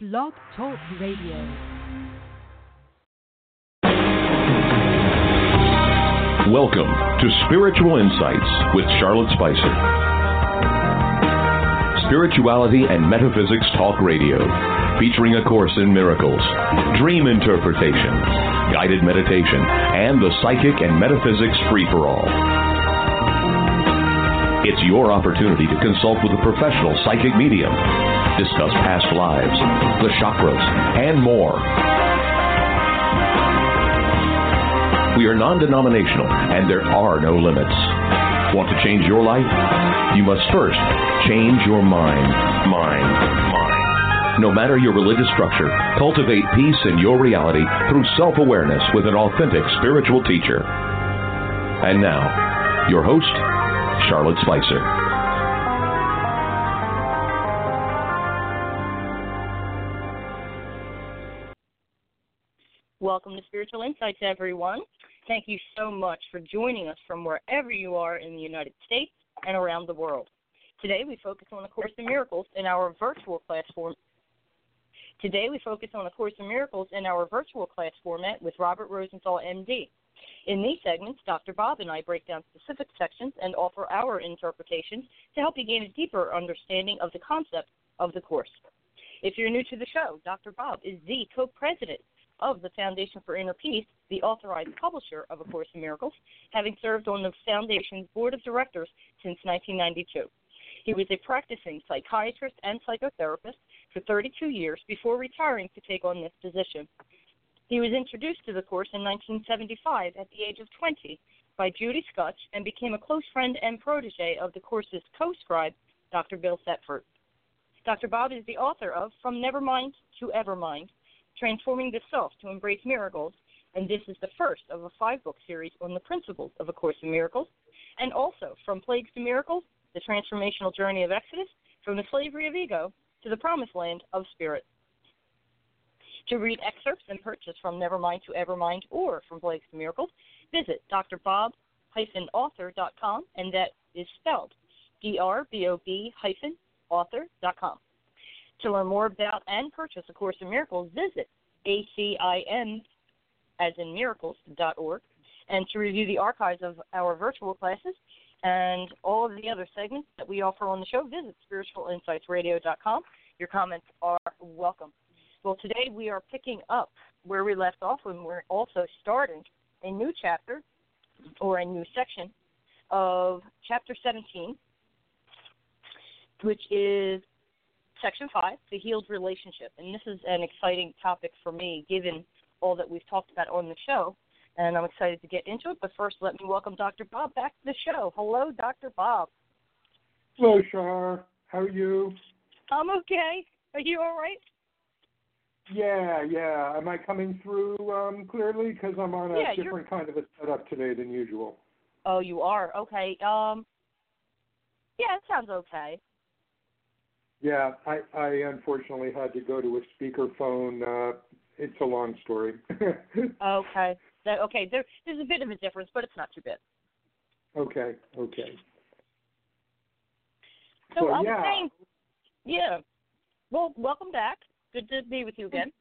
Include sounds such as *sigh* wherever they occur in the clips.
Blog Talk Radio. Welcome to Spiritual Insights with Charlotte Spicer. Spirituality and Metaphysics Talk Radio, featuring A Course in Miracles, Dream Interpretation, Guided Meditation, and the Psychic and Metaphysics Free for All. It's your opportunity to consult with a professional psychic medium, discuss past lives, the chakras, and more. We are non denominational and there are no limits. Want to change your life? You must first change your mind. Mind. Mind. No matter your religious structure, cultivate peace in your reality through self awareness with an authentic spiritual teacher. And now, your host, Charlotte Spicer. Welcome to Spiritual Insights, everyone. Thank you so much for joining us from wherever you are in the United States and around the world. Today we focus on the Course in Miracles in our virtual class form. Today we focus on the Course in Miracles in our virtual class format with Robert Rosenthal, MD. In these segments, Dr. Bob and I break down specific sections and offer our interpretations to help you gain a deeper understanding of the concept of the Course. If you're new to the show, Dr. Bob is the co-president of the Foundation for Inner Peace, the authorized publisher of A Course in Miracles, having served on the Foundation's board of directors since 1992. He was a practicing psychiatrist and psychotherapist for 32 years before retiring to take on this position. He was introduced to the Course in 1975 at the age of 20 by Judy Skutch and became a close friend and protege of the Course's co scribe, Dr. Bill Thetford. Dr. Bob is the author of From Nevermind to Evermind Transforming the Self to Embrace Miracles, and this is the first of a five book series on the principles of A Course in Miracles, and also From Plagues to Miracles The Transformational Journey of Exodus, From the Slavery of Ego to the Promised Land of Spirit. To read excerpts and purchase From Nevermind to Evermind or From Blake's Miracles, visit drbob-author.com, and that is spelled D-R-B-O-B author.com. To learn more about and purchase A Course in Miracles, visit acim, as in miracles.org. And to review the archives of our virtual classes and all of the other segments that we offer on the show, visit spiritualinsightsradio.com. Your comments are welcome. Well, today we are picking up where we left off and we're also starting a new chapter or a new section of chapter 17, which is Section 5, the healed relationship. And this is an exciting topic for me, given all that we've talked about on the show. And I'm excited to get into it. But first, let me welcome Dr. Bob back to the show. Hello, Dr. Bob. Hello, Char. How are you? I'm okay. Are you all right? Yeah, yeah. Am I coming through um, clearly? Because I'm on a Yeah, you're- different kind of a setup today than usual. Oh, you are? Okay. Um, yeah, it sounds okay. Yeah, I, I unfortunately had to go to a speakerphone. Uh, it's a long story. *laughs* Okay. That, okay, there, there's a bit of a difference, but it's not too bad. okay, okay. So So, I'm yeah. saying, yeah. Well, welcome back. Good to be with you again.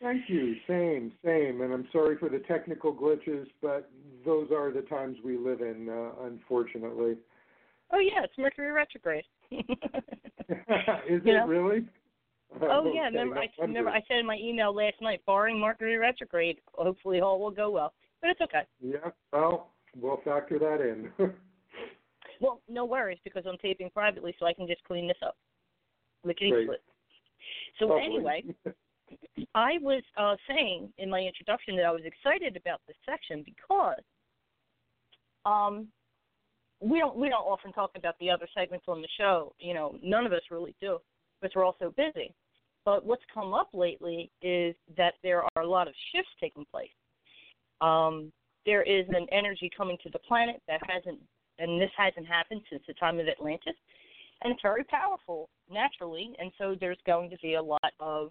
Thank you. Same, same. And I'm sorry for the technical glitches, but those are the times we live in, uh, unfortunately. Oh yeah, it's Mercury retrograde. *laughs* Is it know? really? oh Okay, yeah, remember I remember. I said in my email last night, barring Mercury retrograde, hopefully all will go well. But it's okay. Yeah, well, we'll factor that in. *laughs* Well, no worries because I'm taping privately, so I can just clean this up. Lickety Great. So Lovely. anyway, I was uh, saying in my introduction that I was excited about this section because um, we don't we don't often talk about the other segments on the show. You know, none of us really do because we're all so busy. But what's come up lately is that there are a lot of shifts taking place. Um, there is an energy coming to the planet that hasn't, and this hasn't happened since the time of Atlantis, and it's very powerful naturally. And so there's going to be a lot of,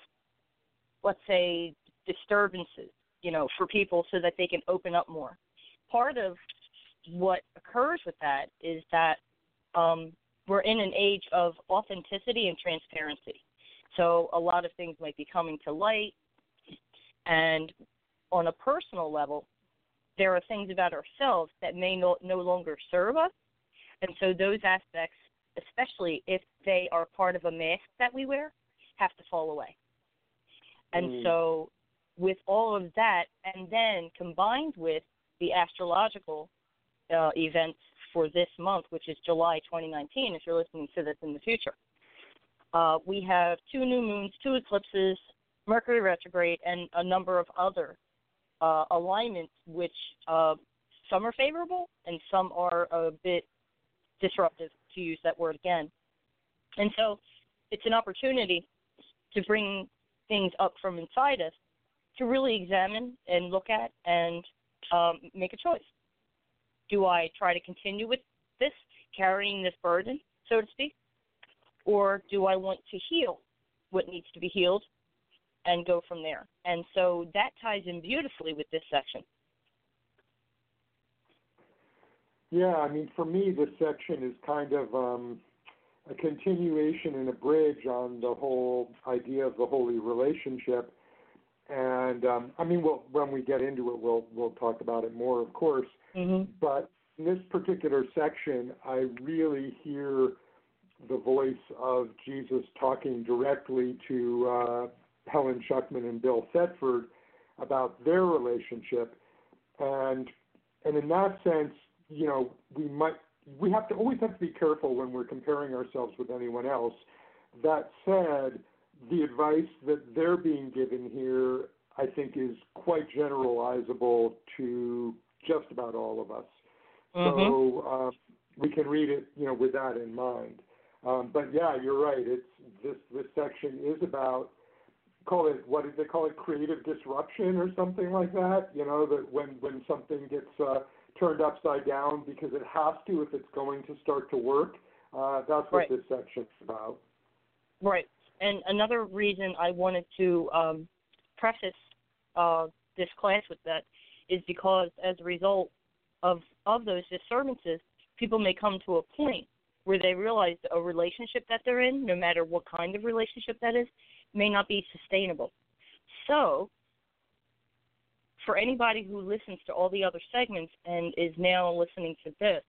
let's say, disturbances, you know, for people so that they can open up more. Part of what occurs with that is that um, we're in an age of authenticity and transparency. So a lot of things might be coming to light. And on a personal level, there are things about ourselves that may no, no longer serve us. And so those aspects, especially if they are part of a mask that we wear, have to fall away. And Mm. so, with all of that, and then combined with the astrological uh, events for this month, which is July 2019, if you're listening to this in the future, uh, we have two new moons, two eclipses, Mercury retrograde, and a number of other uh, alignments, which uh, some are favorable and some are a bit disruptive, to use that word again. And so, it's an opportunity to bring things up from inside us to really examine and look at and um, make a choice. Do I try to continue with this, carrying this burden, so to speak, or do I want to heal what needs to be healed and go from there? And so that ties in beautifully with this section. Yeah, I mean, for me, this section is kind of um, a continuation and a bridge on the whole idea of the holy relationship. And um, I mean, we'll, when we get into it, we'll we'll talk about it more, of course. Mm-hmm. But in this particular section, I really hear the voice of Jesus talking directly to uh, Helen Schucman and Bill Thetford about their relationship, and and in that sense, you know, we might we have to always have to be careful when we're comparing ourselves with anyone else. That said, the advice that they're being given here, I think, is quite generalizable to just about all of us. Mm-hmm. So uh, we can read it, you know, with that in mind. Um, but yeah, you're right. It's this this section is about call it what did they call it creative disruption or something like that. You know that when when something gets uh, turned upside down because it has to if it's going to start to work. Uh, that's what Right. this section's about. Right. And another reason I wanted to um, preface uh, this class with that is because as a result of of those disturbances, people may come to a point where they realize a relationship that they're in, no matter what kind of relationship that is, may not be sustainable. So, for anybody who listens to all the other segments and is now listening to this,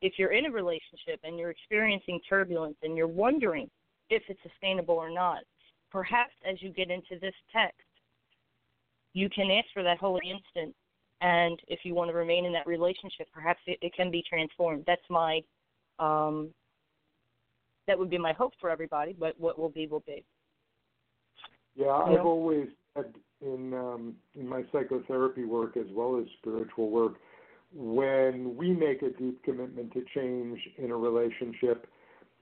if you're in a relationship and you're experiencing turbulence and you're wondering if it's sustainable or not, perhaps as you get into this text, you can ask for that holy instant. And if you want to remain in that relationship, perhaps it, it can be transformed. That's my, um, that would be my hope for everybody. But what will be will be. Yeah, Yeah. I've always said in um, in my psychotherapy work as well as spiritual work, when we make a deep commitment to change in a relationship,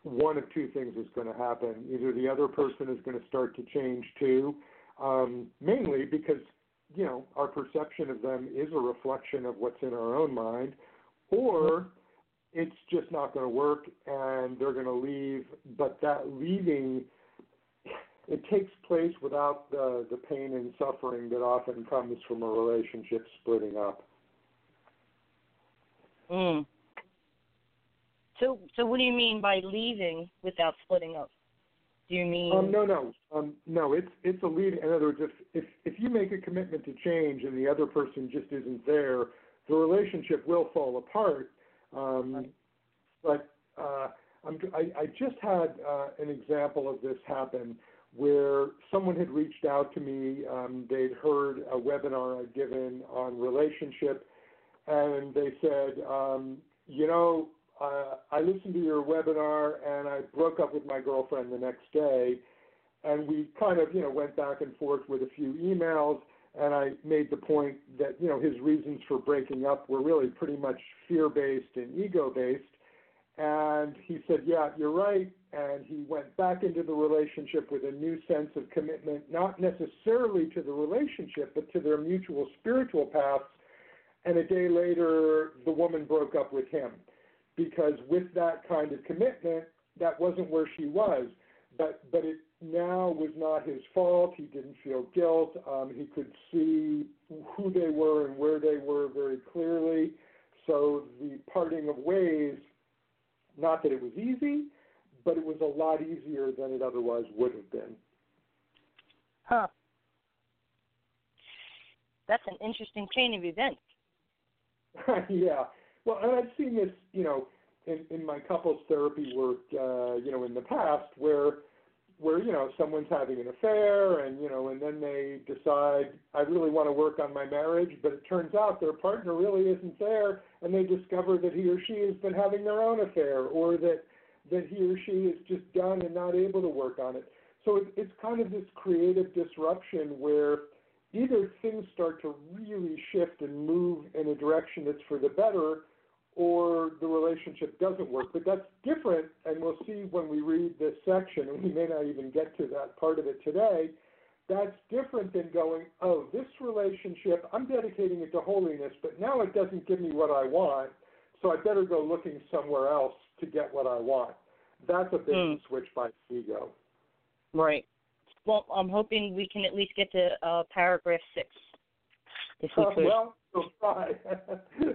one of two things is going to happen. Either the other person is going to start to change too, um, mainly because you know our perception of them is a reflection of what's in our own mind, or it's just not going to work and they're going to leave. But that leaving it takes place without the, the pain and suffering that often comes from a relationship splitting up. Mm. So, so what do you mean by leaving without splitting up? Do you mean? Um, no, no, um, no. It's it's a lead. In other words, if if if you make a commitment to change and the other person just isn't there, the relationship will fall apart. Um, Right. But uh, I'm, I, I just had uh, an example of this happen where someone had reached out to me. Um, they'd heard a webinar I'd given on relationship, and they said, um, you know, uh, I listened to your webinar and I broke up with my girlfriend the next day. And we kind of, you know, went back and forth with a few emails. And I made the point that, you know, his reasons for breaking up were really pretty much fear based and ego based. And he said, Yeah, you're right. And he went back into the relationship with a new sense of commitment, not necessarily to the relationship, but to their mutual spiritual paths. And a day later, the woman broke up with him because with that kind of commitment, that wasn't where she was. But but it now was not his fault. He didn't feel guilt. Um, he could see who they were and where they were very clearly. So the parting of ways, not that it was easy, but it was a lot easier than it otherwise would have been. Huh. That's an interesting chain of events. *laughs* yeah. Well, and I've seen this, you know, in, in my couples therapy work, uh, you know, in the past where where you know someone's having an affair and you know and then they decide I really want to work on my marriage but it turns out their partner really isn't there and they discover that he or she has been having their own affair or that that he or she is just done and not able to work on it. So it, it's kind of this creative disruption where either things start to really shift and move in a direction that's for the better or the relationship doesn't work. But that's different, and we'll see when we read this section, and we may not even get to that part of it today. That's different than going, oh, this relationship, I'm dedicating it to holiness, but now it doesn't give me what I want, so I better go looking somewhere else to get what I want. That's a big mm. switch by ego. Right. Well, I'm hoping we can at least get to uh, paragraph six. If we uh, could. well, we'll try. *laughs*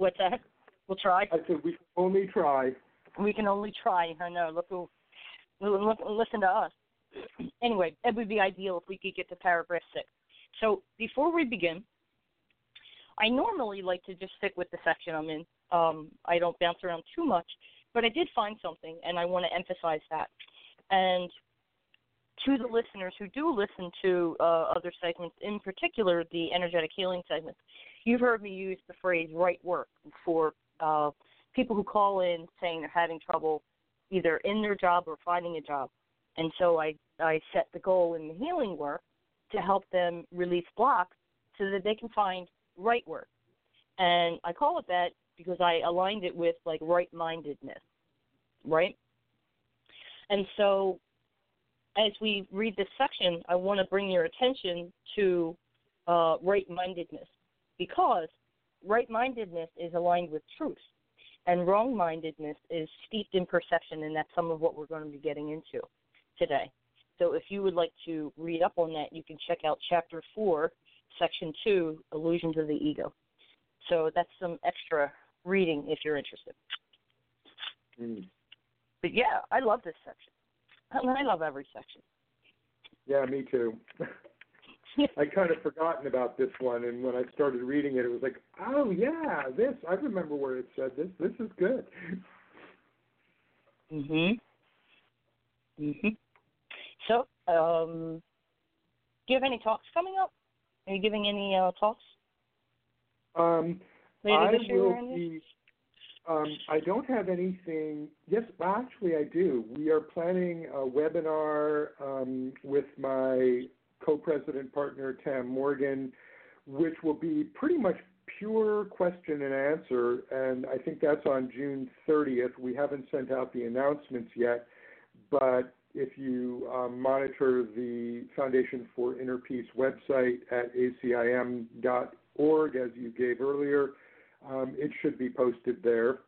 What's that? We'll try. I said we can only try. We can only try. I know. Look, who, look, listen to us. *clears throat* Anyway, it would be ideal if we could get to paragraph six. So before we begin, I normally like to just stick with the section I'm in. Um, I don't bounce around too much, but I did find something, and I want to emphasize that. And to the listeners who do listen to uh, other segments, in particular the energetic healing segments, you've heard me use the phrase right work for uh, people who call in saying they're having trouble either in their job or finding a job. And so I, I set the goal in the healing work to help them release blocks so that they can find right work. And I call it that because I aligned it with like right mindedness, right? And so as we read this section, I want to bring your attention to uh, right mindedness because right mindedness is aligned with truth, and wrong mindedness is steeped in perception, and that's some of what we're going to be getting into today. So if you would like to read up on that, you can check out chapter 4, section 2, Illusions of the Ego. So that's some extra reading if you're interested. Mm. But yeah, I love this section. I love every section. Yeah, me too. *laughs* *laughs* I kind of forgotten about this one, and when I started reading it, it was like, oh yeah, this. I remember where it said this. This is good. Mhm. Mhm. So, um, do you have any talks coming up? Are you giving any uh, talks? Um, Later I this year will be. Um, I don't have anything. Yes, actually, I do. We are planning a webinar um, with my co-president partner Tam Morgan, which will be pretty much pure question and answer, and I think that's on June 30th. We haven't sent out the announcements yet, but if you um, monitor the Foundation for Inner Peace website at acim.org, as you gave earlier, um, it should be posted there.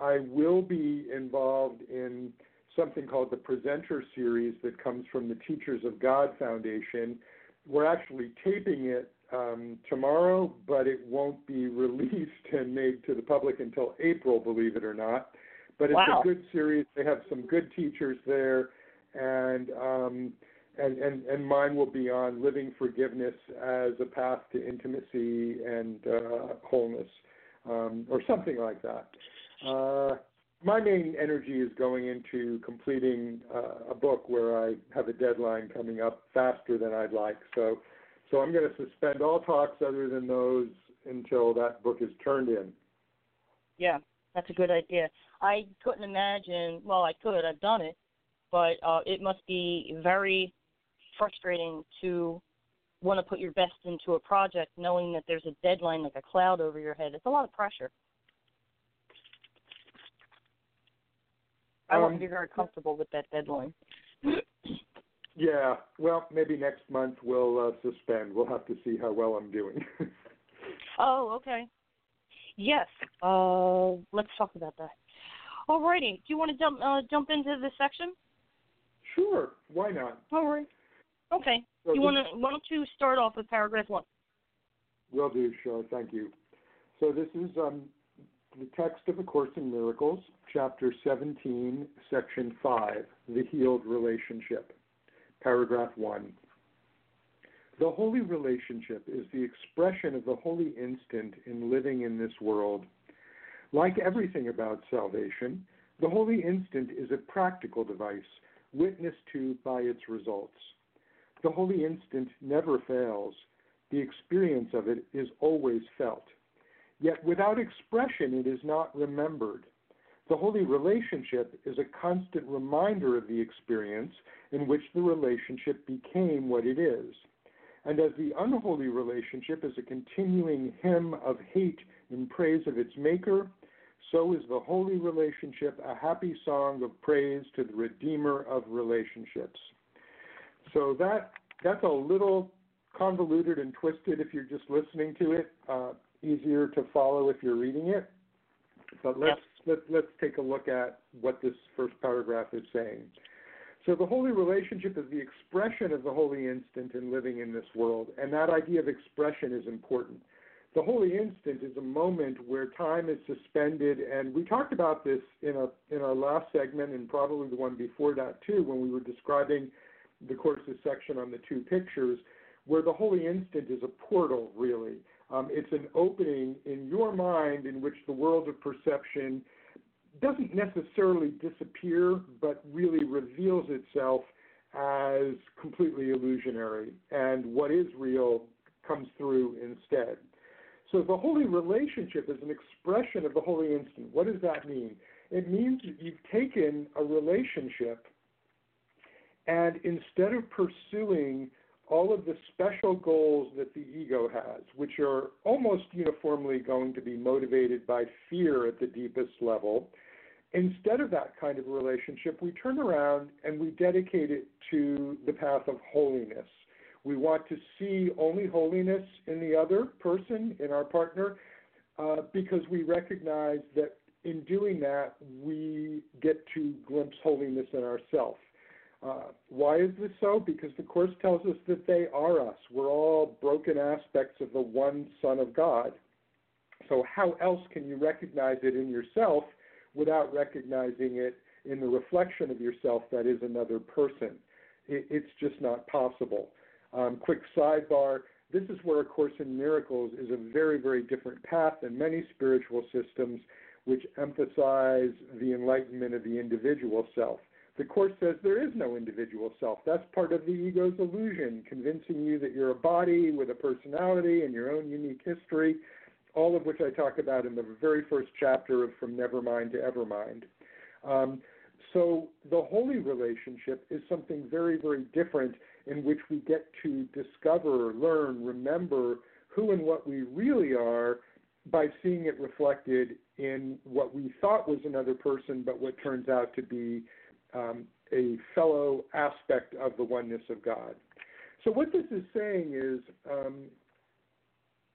I will be involved in something called the Presenter Series that comes from the Teachers of God Foundation. We're actually taping it um, tomorrow, but it won't be *laughs* released and made to the public until April, believe it or not. But it's wow. a good series. They have some good teachers there, and um, and, and, and mine will be on living forgiveness as a path to intimacy and uh, wholeness um, or something like that. Uh, my main energy is going into completing uh, a book where I have a deadline coming up faster than I'd like. So, so I'm going to suspend all talks other than those until that book is turned in. Yeah, that's a good idea. I couldn't imagine. Well, I could. I've done it, but uh, it must be very frustrating to want to put your best into a project knowing that there's a deadline like a cloud over your head. It's a lot of pressure. I um, wouldn't be very comfortable with that deadline. *clears throat* yeah, well, maybe next month we'll uh, suspend. We'll have to see how well I'm doing. *laughs* oh, okay. Yes. Uh, let's talk about that. Alrighty. Do you want to jump uh, jump into this section? Sure. Why not? All right. Okay. So you want to? Why don't you start off with paragraph one? Will do. Sure. Thank you. So this is um, the text of A Course in Miracles, chapter 17, section 5, the healed relationship. Paragraph 1. The holy relationship is the expression of the holy instant in living in this world. Like everything about salvation, the holy instant is a practical device, witnessed to by its results. The holy instant never fails. The experience of it is always felt. Yet without expression, it is not remembered. The holy relationship is a constant reminder of the experience in which the relationship became what it is. And as the unholy relationship is a continuing hymn of hate in praise of its maker, so is the holy relationship a happy song of praise to the Redeemer of relationships. So that that's a little convoluted and twisted if you're just listening to it. Uh, easier to follow if you're reading it. But let's yep. let, let's take a look at what this first paragraph is saying. So the holy relationship is the expression of the holy instant in living in this world, and that idea of expression is important. The holy instant is a moment where time is suspended, and we talked about this in a in our last segment and probably the one before that too, when we were describing the course's section on the two pictures, where the holy instant is a portal, really. Um, it's an opening in your mind in which the world of perception doesn't necessarily disappear, but really reveals itself as completely illusionary, and what is real comes through instead. So the holy relationship is an expression of the holy instant. What does that mean? It means that you've taken a relationship and instead of pursuing all of the special goals that the ego has, which are almost uniformly going to be motivated by fear at the deepest level, instead of that kind of relationship, we turn around and we dedicate it to the path of holiness. We want to see only holiness in the other person, in our partner, uh, because we recognize that in doing that, we get to glimpse holiness in ourselves. Uh, why is this so? Because the Course tells us that they are us. We're all broken aspects of the one Son of God. So, how else can you recognize it in yourself without recognizing it in the reflection of yourself that is another person? It, it's just not possible. Um, quick sidebar this is where A Course in Miracles is a very, very different path than many spiritual systems which emphasize the enlightenment of the individual self. The Course says there is no individual self. That's part of the ego's illusion, convincing you that you're a body with a personality and your own unique history, all of which I talk about in the very first chapter of From Nevermind to Evermind. Um, so the holy relationship is something very, very different in which we get to discover, learn, remember who and what we really are by seeing it reflected in what we thought was another person, but what turns out to be um, a fellow aspect of the oneness of God. So, what this is saying is um,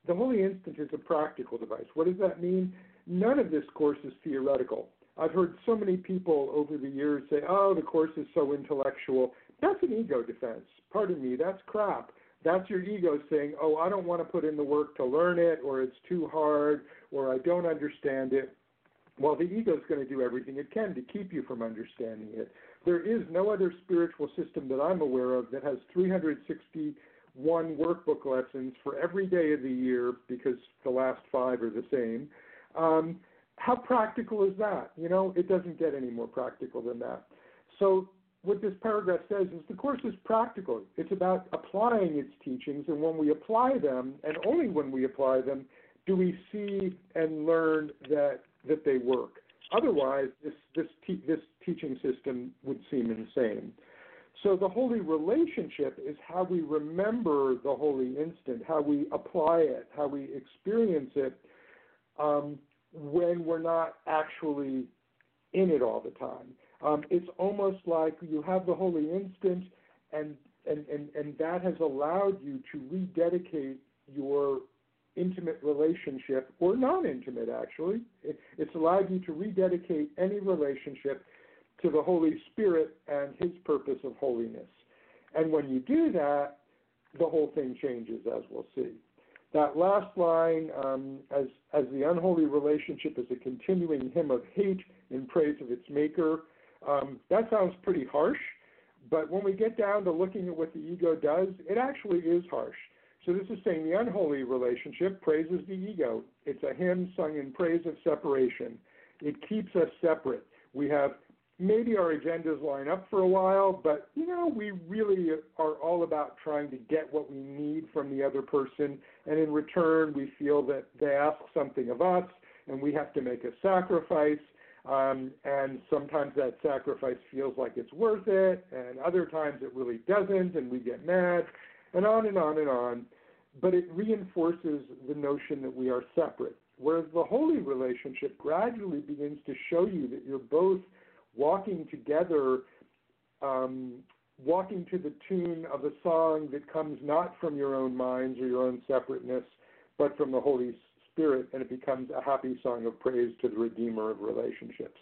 the Holy Instant is a practical device. What does that mean? None of this course is theoretical. I've heard so many people over the years say, oh, the course is so intellectual. That's an ego defense. Pardon me, that's crap. That's your ego saying, oh, I don't want to put in the work to learn it, or it's too hard, or I don't understand it. Well, the ego is going to do everything it can to keep you from understanding it. There is no other spiritual system that I'm aware of that has 361 workbook lessons for every day of the year because the last five are the same. Um, how practical is that? You know, it doesn't get any more practical than that. So, what this paragraph says is the course is practical. It's about applying its teachings, and when we apply them, and only when we apply them, do we see and learn that that they work. Otherwise, this this te- this teaching system would seem insane. So the holy relationship is how we remember the holy instant, how we apply it, how we experience it um, when we're not actually in it all the time. Um, it's almost like you have the holy instant, and, and, and, and that has allowed you to rededicate your intimate relationship, or non intimate actually. It, it's allowed you to rededicate any relationship to the Holy Spirit and His purpose of holiness. And when you do that, the whole thing changes, as we'll see. That last line, um, as, as the unholy relationship is a continuing hymn of hate in praise of its maker, um, that sounds pretty harsh, but when we get down to looking at what the ego does, it actually is harsh. So this is saying the unholy relationship praises the ego. It's a hymn sung in praise of separation. It keeps us separate. We have maybe our agendas line up for a while, but you know, we really are all about trying to get what we need from the other person, and in return, we feel that they ask something of us, and we have to make a sacrifice. Um, and sometimes that sacrifice feels like it's worth it, and other times it really doesn't, and we get mad, and on and on and on. But it reinforces the notion that we are separate. Whereas the holy relationship gradually begins to show you that you're both walking together, um, walking to the tune of a song that comes not from your own minds or your own separateness, but from the Holy Spirit, and it becomes a happy song of praise to the Redeemer of relationships.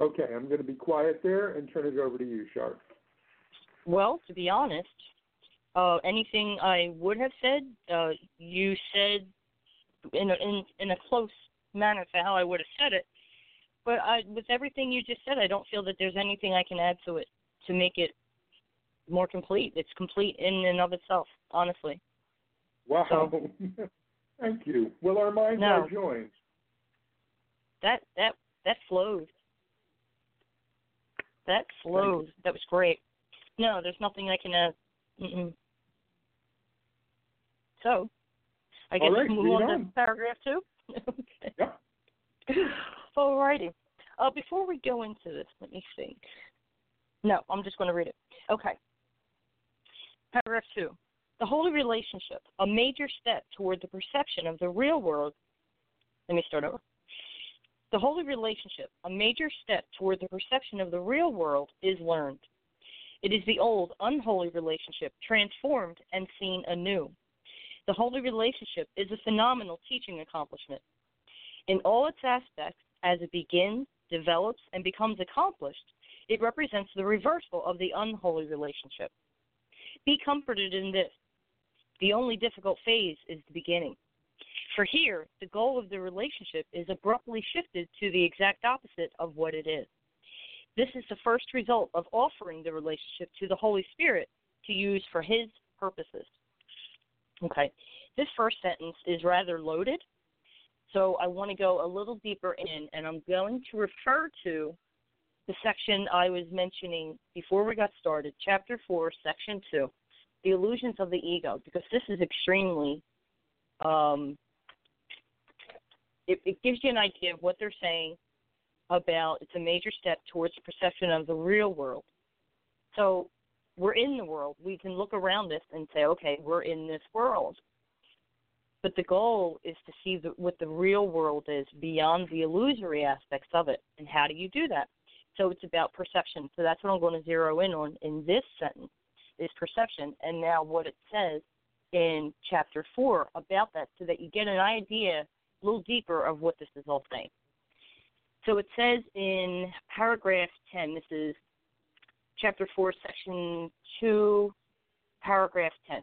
Okay, I'm going to be quiet there and turn it over to you, Sharp. Well, to be honest, uh, anything I would have said, uh, you said in a, in in a close manner to how I would have said it. But I, with everything you just said, I don't feel that there's anything I can add to it to make it more complete. It's complete in and of itself, honestly. Wow. So, *laughs* Thank you. Well, our minds No. are joined. that that that flowed. That flowed. That was great. No, there's nothing I can add. Mm-mm. So, I guess All right, we move on, on. to paragraph two. *laughs* okay. Yep. Alrighty. Uh, before we go into this, let me think. No, I'm just going to read it. Okay. Paragraph two. The holy relationship, a major step toward the perception of the real world. Let me start over. The holy relationship, a major step toward the perception of the real world, is learned. It is the old, unholy relationship transformed and seen anew. The holy relationship is a phenomenal teaching accomplishment. In all its aspects, as it begins, develops, and becomes accomplished, it represents the reversal of the unholy relationship. Be comforted in this. The only difficult phase is the beginning. For here, the goal of the relationship is abruptly shifted to the exact opposite of what it is. This is the first result of offering the relationship to the Holy Spirit to use for His purposes. Okay, this first sentence is rather loaded, so I want to go a little deeper in, and I'm going to refer to the section I was mentioning before we got started, chapter 4, section 2, the illusions of the ego, because this is extremely, um, it, it gives you an idea of what they're saying about it's a major step towards perception of the real world. So we're in the world. We can look around this and say, okay, we're in this world. But the goal is to see the, what the real world is beyond the illusory aspects of it. And how do you do that? So it's about perception. So that's what I'm going to zero in on in this sentence is perception. And now what it says in chapter four about that so that you get an idea a little deeper of what this is all saying. So it says in paragraph 10, this is chapter 4, section 2, paragraph 10.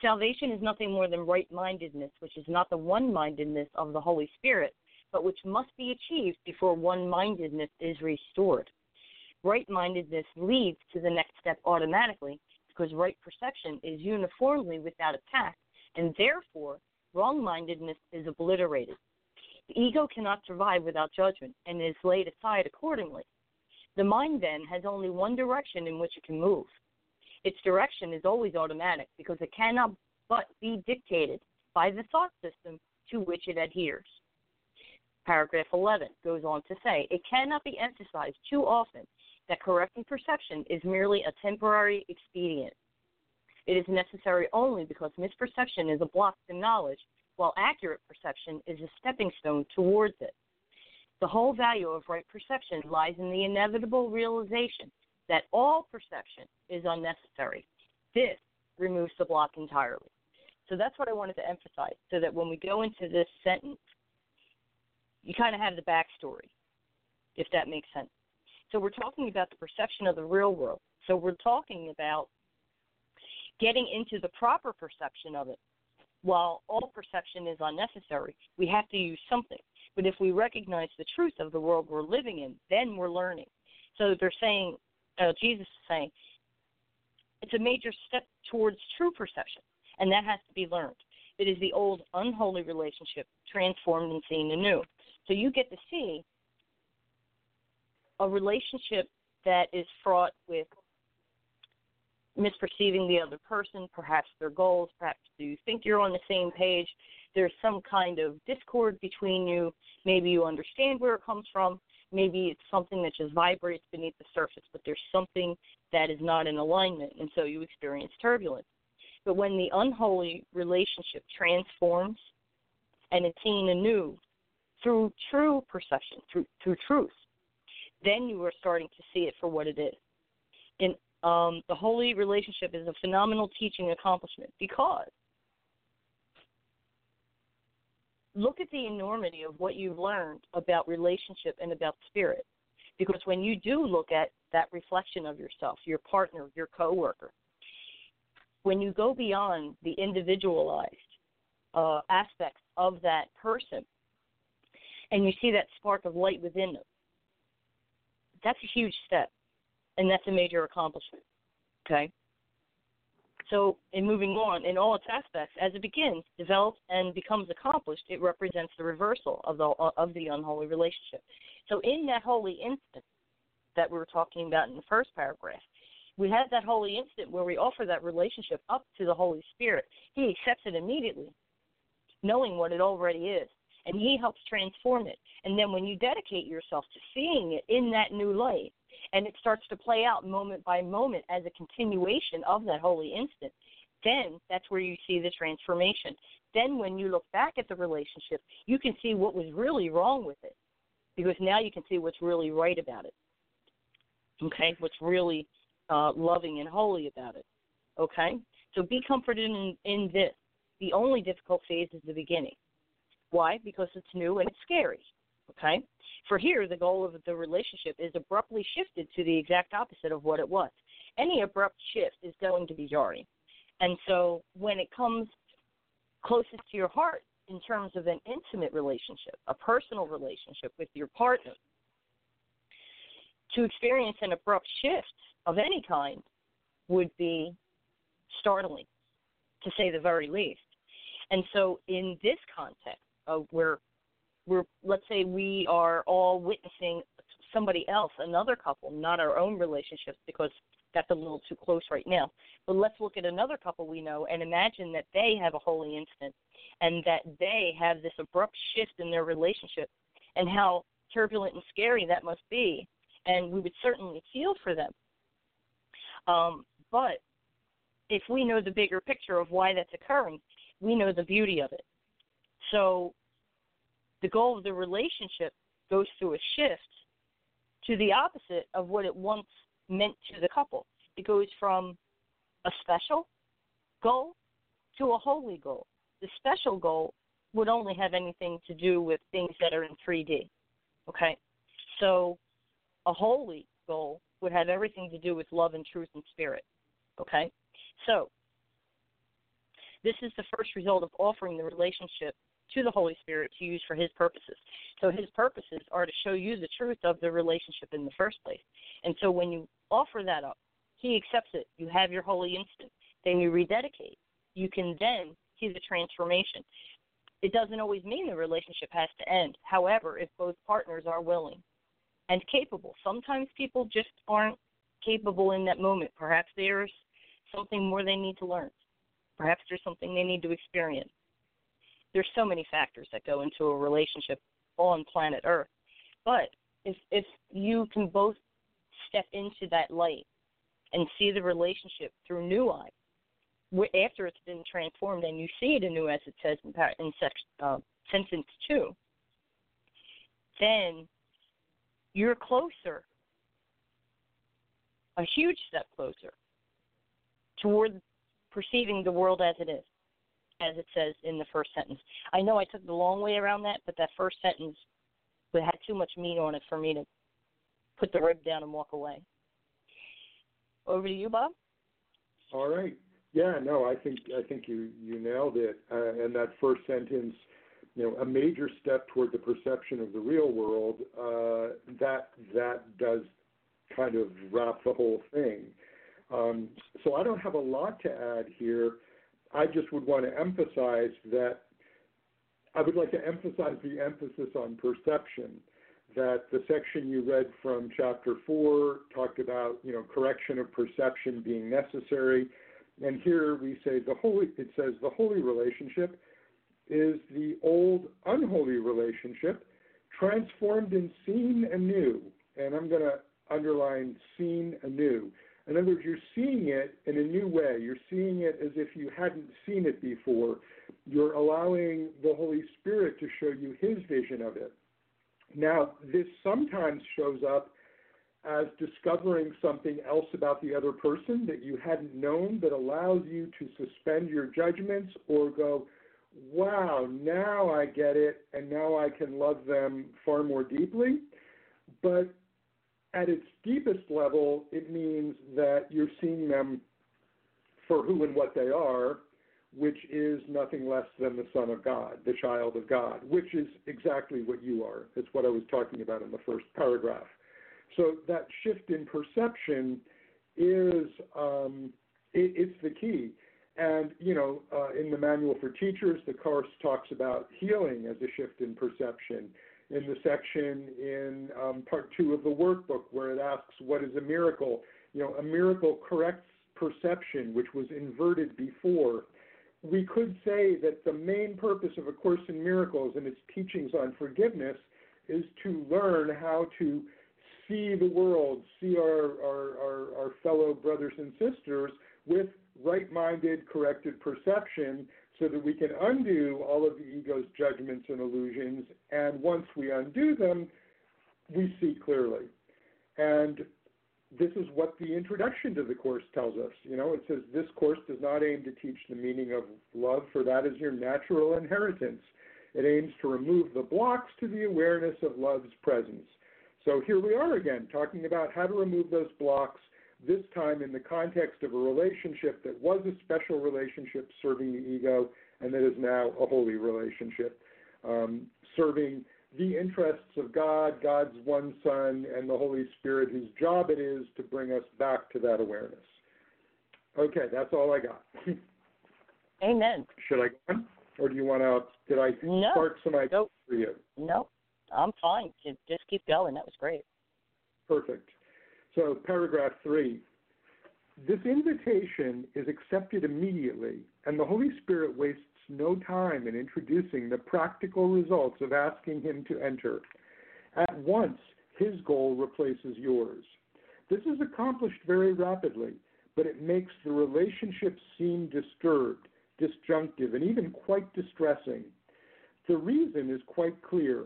Salvation is nothing more than right mindedness, which is not the one mindedness of the Holy Spirit, but which must be achieved before one mindedness is restored. Right mindedness leads to the next step automatically because right perception is uniformly without attack, and therefore wrong mindedness is obliterated. The ego cannot survive without judgment and is laid aside accordingly. The mind then has only one direction in which it can move. Its direction is always automatic because it cannot but be dictated by the thought system to which it adheres. Paragraph 11 goes on to say it cannot be emphasized too often that correcting perception is merely a temporary expedient. It is necessary only because misperception is a block to knowledge, while accurate perception is a stepping stone towards it. The whole value of right perception lies in the inevitable realization that all perception is unnecessary. This removes the block entirely. So that's what I wanted to emphasize, so that when we go into this sentence, you kind of have the backstory, if that makes sense. So we're talking about the perception of the real world. So we're talking about getting into the proper perception of it. While all perception is unnecessary, we have to use something. But if we recognize the truth of the world we're living in, then we're learning. So they're saying uh, Jesus is saying, it's a major step towards true perception, and that has to be learned. It is the old unholy relationship transformed and seen anew. So you get to see a relationship that is fraught with misperceiving the other person, perhaps their goals, perhaps you think you're on the same page. There's some kind of discord between you. Maybe you understand where it comes from. Maybe it's something that just vibrates beneath the surface, but there's something that is not in alignment, and so you experience turbulence. But when the unholy relationship transforms and it's seen anew through true perception, through through truth, then you are starting to see it for what it is. In um, the holy relationship is a phenomenal teaching accomplishment because look at the enormity of what you've learned about relationship and about spirit. Because when you do look at that reflection of yourself, your partner, your coworker, when you go beyond the individualized uh, aspects of that person and you see that spark of light within them, that's a huge step and that's a major accomplishment. Okay? So, in moving on, in all its aspects, as it begins, develops, and becomes accomplished, it represents the reversal of the of the unholy relationship. So, in that holy instant that we were talking about in the first paragraph, we have that holy instant where we offer that relationship up to the Holy Spirit. He accepts it immediately, knowing what it already is, and He helps transform it. And then, when you dedicate yourself to seeing it in that new light, and it starts to play out moment by moment as a continuation of that holy instant, then that's where you see the transformation. Then when you look back at the relationship, you can see what was really wrong with it because now you can see what's really right about it. Okay? What's really uh, loving and holy about it. Okay? So be comforted in, in this. The only difficult phase is the beginning. Why? Because it's new and it's scary. Okay? For here, the goal of the relationship is abruptly shifted to the exact opposite of what it was. Any abrupt shift is going to be jarring. And so when it comes closest to your heart in terms of an intimate relationship, a personal relationship with your partner, to experience an abrupt shift of any kind would be startling, to say the very least. And so, in this context, of where we're let's say we are all witnessing somebody else, another couple, not our own relationships because that's a little too close right now. But let's look at another couple we know and imagine that they have a holy instant and that they have this abrupt shift in their relationship and how turbulent and scary that must be. And we would certainly feel for them. Um, but if we know the bigger picture of why that's occurring, we know the beauty of it. So the goal of the relationship goes through a shift to the opposite of what it once meant to the couple. It goes from a special goal to a holy goal. The special goal would only have anything to do with things that are in 3D. Okay? So a holy goal would have everything to do with love and truth and spirit. Okay? So this is the first result of offering the relationship to the Holy Spirit to use for His purposes. So His purposes are to show you the truth of the relationship in the first place. And so when you offer that up, He accepts it. You have your holy instant. Then you rededicate. You can then see the transformation. It doesn't always mean the relationship has to end. However, if both partners are willing and capable, sometimes people just aren't capable in that moment. Perhaps there's something more they need to learn. Perhaps there's something they need to experience there's so many factors that go into a relationship on planet Earth. But if if you can both step into that light and see the relationship through new eyes, after it's been transformed and you see it anew, as it says in, in uh, sentence two, then you're closer, a huge step closer, toward perceiving the world as it is as it says in the first sentence. I know I took the long way around that, but that first sentence had too much meat on it for me to put the rib down and walk away. Over to you, Bob. All right. Yeah, no, I think I think you you nailed it. Uh, and that first sentence, you know, a major step toward the perception of the real world. Uh, that that does kind of wrap the whole thing. Um, so I don't have a lot to add here. I just would want to emphasize that I would like to emphasize the emphasis on perception. That the section you read from chapter four talked about, you know, correction of perception being necessary, and here we say the holy. It says the holy relationship is the old unholy relationship transformed and seen anew. And I'm going to underline seen anew. In other words, you're seeing it in a new way. You're seeing it as if you hadn't seen it before. You're allowing the Holy Spirit to show you His vision of it. Now, this sometimes shows up as discovering something else about the other person that you hadn't known that allows you to suspend your judgments or go, wow, now I get it, and now I can love them far more deeply. But at its deepest level, it means that you're seeing them for who and what they are, which is nothing less than the Son of God, the child of God, which is exactly what you are. It's what I was talking about in the first paragraph. So that shift in perception is um, it, it's the key. And you know, uh, in the manual for teachers, the course talks about healing as a shift in perception in the section in um, part two of the workbook where it asks, What is a miracle? You know, a miracle corrects perception, which was inverted before. We could say that the main purpose of A Course in Miracles and its teachings on forgiveness is to learn how to see the world, see our, our, our, our fellow brothers and sisters with right minded, corrected perception so that we can undo all of the ego's judgments and illusions. And once we undo them, we see clearly. And this is what the introduction to the Course tells us. You know, it says, This Course does not aim to teach the meaning of love, for that is your natural inheritance. It aims to remove the blocks to the awareness of love's presence. So here we are again, talking about how to remove those blocks this time in the context of a relationship that was a special relationship serving the ego and that is now a holy relationship, um, serving the interests of God, God's one Son, and the Holy Spirit, whose job it is to bring us back to that awareness. Okay, that's all I got. *laughs* Amen. Should I go on? Or do you want to, did I no. spark some ideas nope. for you? No, I'm fine. Just keep going. That was great. Perfect. So, paragraph three. This invitation is accepted immediately, and the Holy Spirit wastes no time in introducing the practical results of asking Him to enter. At once, His goal replaces yours. This is accomplished very rapidly, but it makes the relationship seem disturbed, disjunctive, and even quite distressing. The reason is quite clear.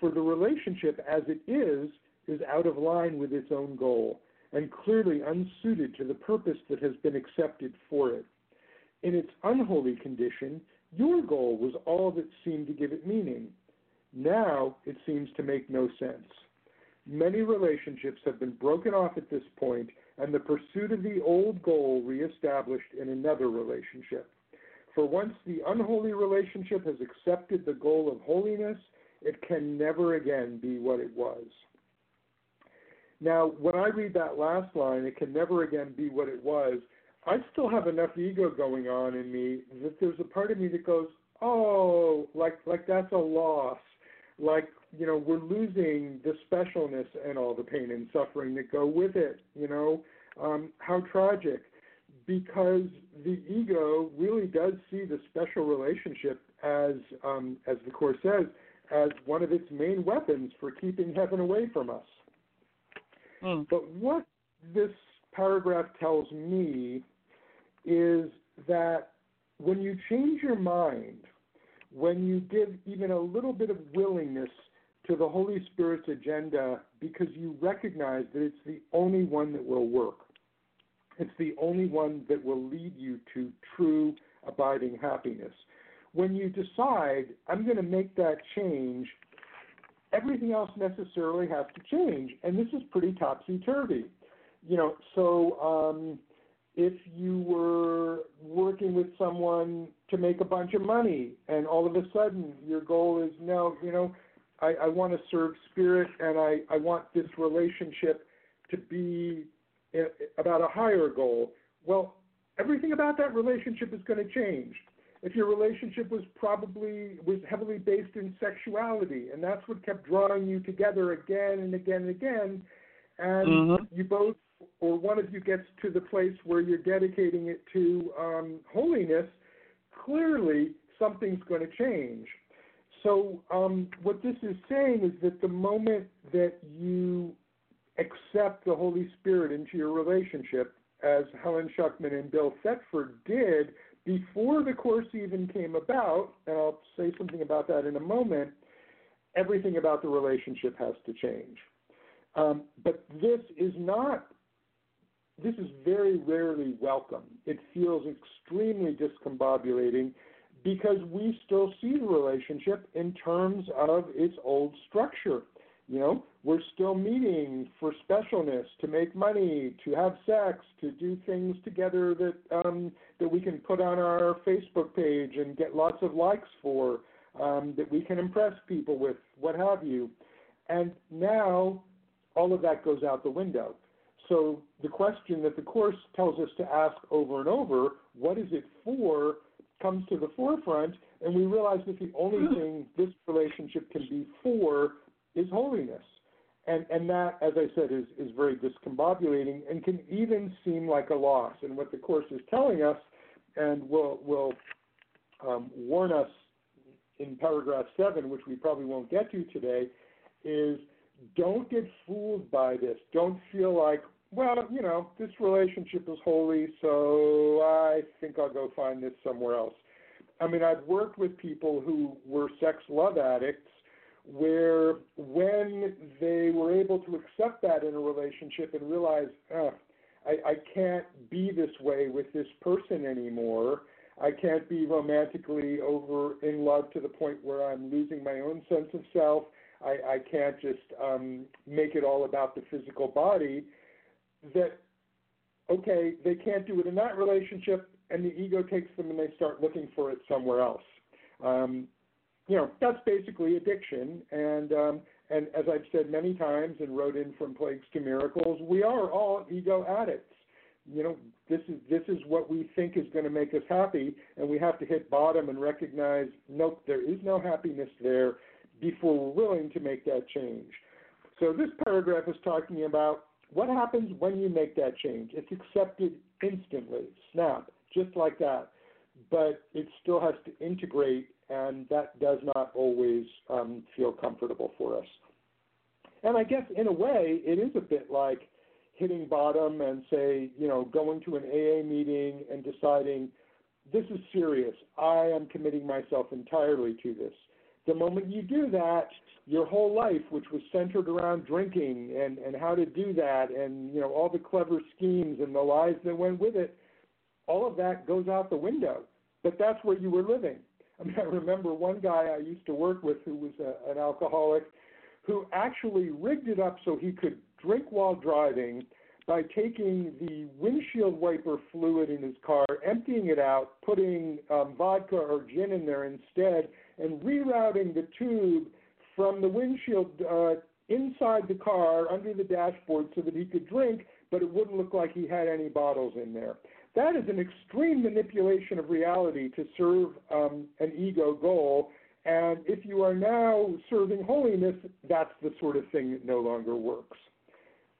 For the relationship as it is is out of line with its own goal and clearly unsuited to the purpose that has been accepted for it. In its unholy condition, your goal was all that seemed to give it meaning. Now it seems to make no sense. Many relationships have been broken off at this point, and the pursuit of the old goal reestablished in another relationship. For once the unholy relationship has accepted the goal of holiness, it can never again be what it was. Now, when I read that last line, it can never again be what it was. I still have enough ego going on in me that there's a part of me that goes, "Oh, like like that's a loss." Like, you know, we're losing the specialness and all the pain and suffering that go with it, you know? Um, how tragic. Because the ego really does see the special relationship as um, as the course says, as one of its main weapons for keeping heaven away from us. Mm. But what this paragraph tells me is that when you change your mind, when you give even a little bit of willingness to the Holy Spirit's agenda because you recognize that it's the only one that will work, it's the only one that will lead you to true abiding happiness. When you decide, I'm going to make that change everything else necessarily has to change, and this is pretty topsy turvy. You know, so um, if you were working with someone to make a bunch of money, and all of a sudden your goal is no, you know, I, I want to serve spirit, and I, I want this relationship to be about a higher goal, well, everything about that relationship is going to change. If your relationship was probably was heavily based in sexuality, and that's what kept drawing you together again and again and again, and Mhm. you both or one of you gets to the place where you're dedicating it to um, holiness, clearly something's going to change. So, um, what this is saying is that the moment that you accept the Holy Spirit into your relationship, as Helen Schucman and Bill Thetford did before the course even came about, and I'll say something about that in a moment, everything about the relationship has to change. Um, but this is not this is very rarely welcome. It feels extremely discombobulating because we still see the relationship in terms of its old structure. You know, we're still meeting for specialness, to make money, to have sex, to do things together that um, that we can put on our Facebook page and get lots of likes for, um, that we can impress people with, what have you. And now all of that goes out the window. So the question that the Course tells us to ask over and over, what is it for, comes to the forefront, and we realize that the only thing this relationship can be for is holiness. And, and that, as I said, is, is very discombobulating and can even seem like a loss. And what the Course is telling us, and will, will um, warn us in paragraph 7, which we probably won't get to today, is don't get fooled by this. Don't feel like, well, you know, this relationship is holy, so I think I'll go find this somewhere else. I mean, I've worked with people who were sex love addicts where when they were able to accept that in a relationship and realize, oh, I, I can't be this way with this person anymore. I can't be romantically over in love to the point where I'm losing my own sense of self. I, I can't just um, make it all about the physical body. That okay, they can't do it in that relationship, and the ego takes them and they start looking for it somewhere else. Um, you know, that's basically addiction. And um, and as I've said many times and wrote in from Plagues to Miracles, we are all ego addicts. You know, this is this is what we think is going to make us happy, and we have to hit bottom and recognize, nope, there is no happiness there before we're willing to make that change. So this paragraph is talking about what happens when you make that change. It's accepted instantly, snap, just like that. But it still has to integrate, and that does not always um, feel comfortable for us. And I guess in a way, it is a bit like hitting bottom and say, you know, going to an AA meeting and deciding this is serious. I am committing myself entirely to this. The moment you do that, your whole life, which was centered around drinking and, and how to do that and, you know, all the clever schemes and the lies that went with it, all of that goes out the window. But that's where you were living. I mean, *laughs* I remember one guy I used to work with who was a, an alcoholic who actually rigged it up so he could drink while driving by taking the windshield wiper fluid in his car, emptying it out, putting um, vodka or gin in there instead, and rerouting the tube from the windshield uh, inside the car under the dashboard so that he could drink, but it wouldn't look like he had any bottles in there. That is an extreme manipulation of reality to serve um, an ego goal. And if you are now serving holiness, that's the sort of thing that no longer works.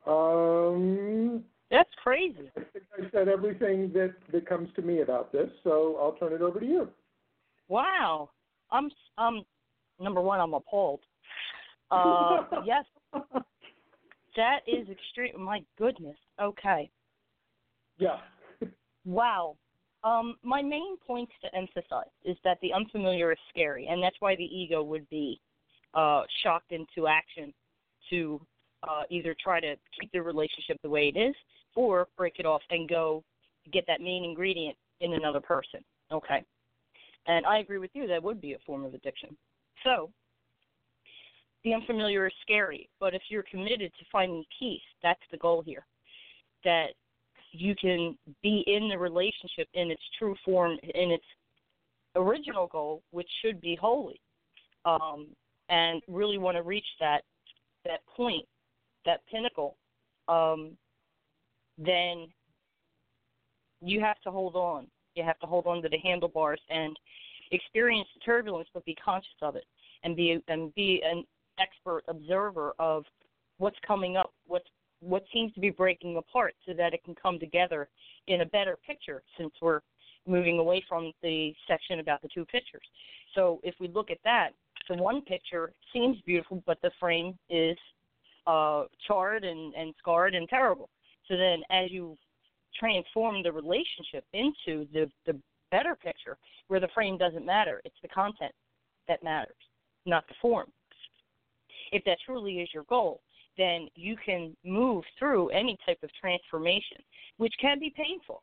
Um, That's crazy. I think I said everything that, that comes to me about this, so I'll turn it over to you. Wow. I'm um number one. I'm appalled. *laughs* Uh, yes, that is extreme. My goodness. Okay. Yeah. Wow. Um, my main points to emphasize is that the unfamiliar is scary, and that's why the ego would be uh, shocked into action to uh, either try to keep the relationship the way it is or break it off and go get that main ingredient in another person. Okay. And I agree with you, that would be a form of addiction. So, the unfamiliar is scary, but if you're committed to finding peace, that's the goal here. That you can be in the relationship in its true form, in its original goal, which should be holy, um, and really want to reach that that point, that pinnacle um, then you have to hold on. You have to hold on to the handlebars and experience the turbulence, but be conscious of it and be and be an expert observer of what's coming up, what's what seems to be breaking apart, so that it can come together in a better picture. Since we're moving away from the section about the two pictures, so if we look at that, the one picture seems beautiful, but the frame is uh, charred and, and scarred and terrible. So then, as you transform the relationship into the the better picture, where the frame doesn't matter, it's the content that matters, not the form. If that truly is your goal, then you can move through any type of transformation, which can be painful.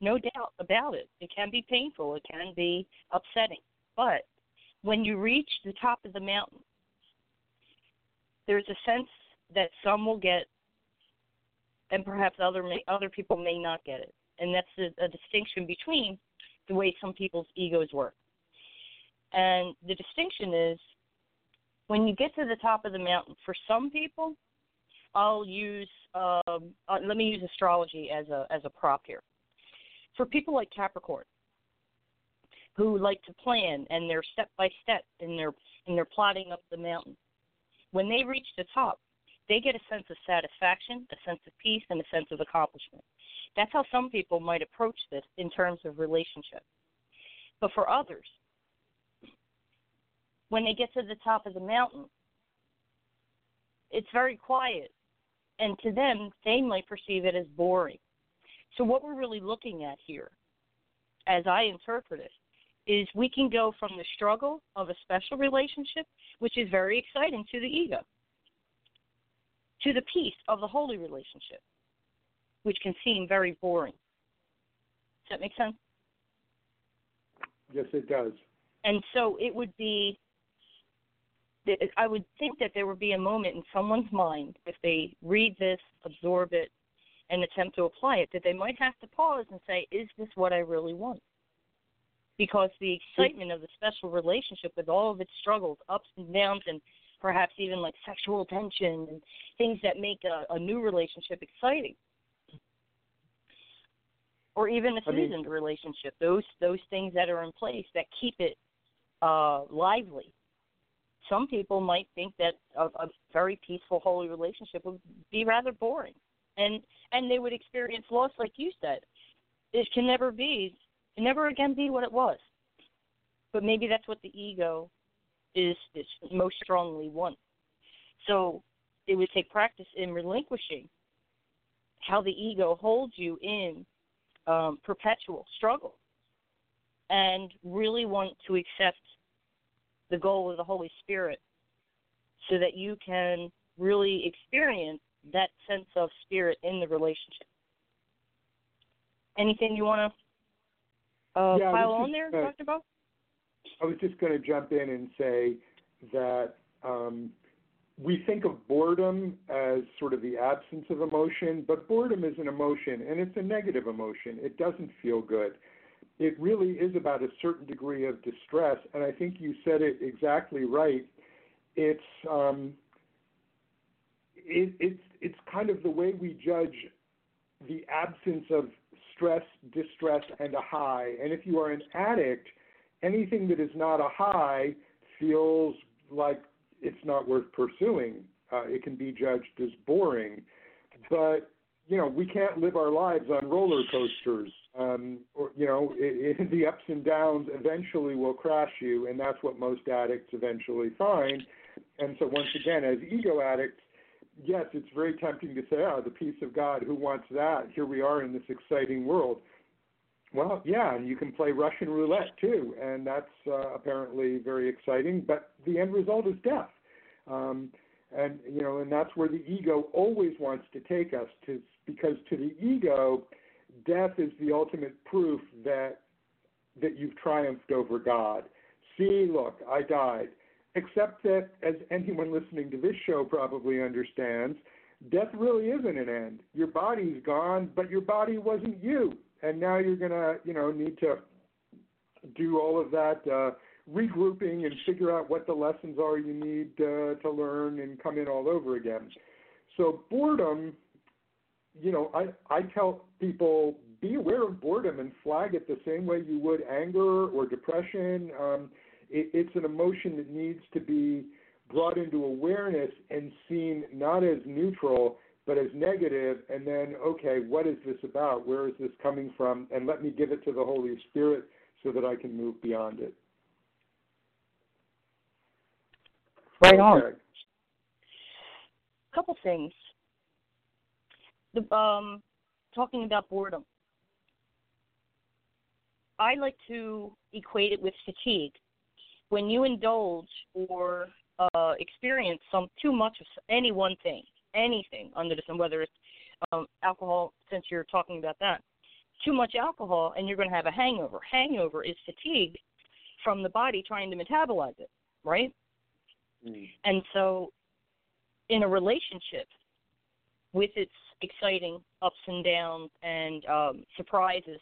No doubt about it. It can be painful, it can be upsetting. But when you reach the top of the mountain, there's a sense that some will get and perhaps other may, other people may not get it. And that's a, a distinction between the way some people's egos work. And the distinction is when you get to the top of the mountain, for some people, I'll use um, uh, let me use astrology as a as a prop here. For people like Capricorn, who like to plan and they're step by step and they're and they're plotting up the mountain, when they reach the top, they get a sense of satisfaction, a sense of peace, and a sense of accomplishment. That's how some people might approach this in terms of relationship. But for others, when they get to the top of the mountain, it's very quiet. And to them, they might perceive it as boring. So, what we're really looking at here, as I interpret it, is we can go from the struggle of a special relationship, which is very exciting to the ego, to the peace of the holy relationship, which can seem very boring. Does that make sense? Yes, it does. And so it would be, I would think that there would be a moment in someone's mind, if they read this, absorb it, and attempt to apply it, that they might have to pause and say, is this what I really want? Because the excitement of the special relationship with all of its struggles, ups and downs, and perhaps even like sexual tension and things that make a, a new relationship exciting or even a seasoned I mean, relationship those those things that are in place that keep it uh lively some people might think that a, a very peaceful holy relationship would be rather boring. And and they would experience loss like you said. It can never be can never again be what it was. But maybe that's what the ego is, is most strongly one. So it would take practice in relinquishing how the ego holds you in um, perpetual struggle and really want to accept the goal of the Holy Spirit so that you can really experience that sense of spirit in the relationship. Anything you want to uh, yeah, pile on there, uh, Dr. Bo? I was just going to jump in and say that um, we think of boredom as sort of the absence of emotion, but boredom is an emotion, and it's a negative emotion. It doesn't feel good. It really is about a certain degree of distress, and I think you said it exactly right. It's um, it, it's it's kind of the way we judge the absence of stress, distress, and a high. And if you are an addict, anything that is not a high feels like it's not worth pursuing. Uh, it can be judged as boring, but you know we can't live our lives on roller coasters. Um, or you know it, it, *laughs* the ups and downs eventually will crash you, and that's what most addicts eventually find. And so once again, as ego addicts, yes, it's very tempting to say, "Oh, the peace of God, who wants that?" Here we are in this exciting world. Well, yeah, and you can play Russian roulette too, and that's uh, apparently very exciting. But the end result is death, um, and you know, and that's where the ego always wants to take us to, because to the ego, death is the ultimate proof that that you've triumphed over God. See, look, I died. Except that, as anyone listening to this show probably understands, death really isn't an end. Your body's gone, but your body wasn't you and now you're to, you know, need to do all of that uh, regrouping and figure out what the lessons are you need uh, to learn and come in all over again. So boredom you know, I I tell people be aware of boredom and flag it the same way you would anger or depression. Um, it, it's an emotion that needs to be brought into awareness and seen not as neutral but as negative and then okay what is this about? Where is this coming from? And let me give it to the holy spirit so that i can move beyond it. Right on. Okay. couple things the um talking about boredom i like to equate it with fatigue when you indulge or uh, experience some too much of any one thing, anything under the sun, whether it's um, alcohol, since you're talking about that, too much alcohol, and you're going to have a hangover. Hangover is fatigue from the body trying to metabolize it, right? Mm. And so, in a relationship, with its exciting ups and downs and um, surprises,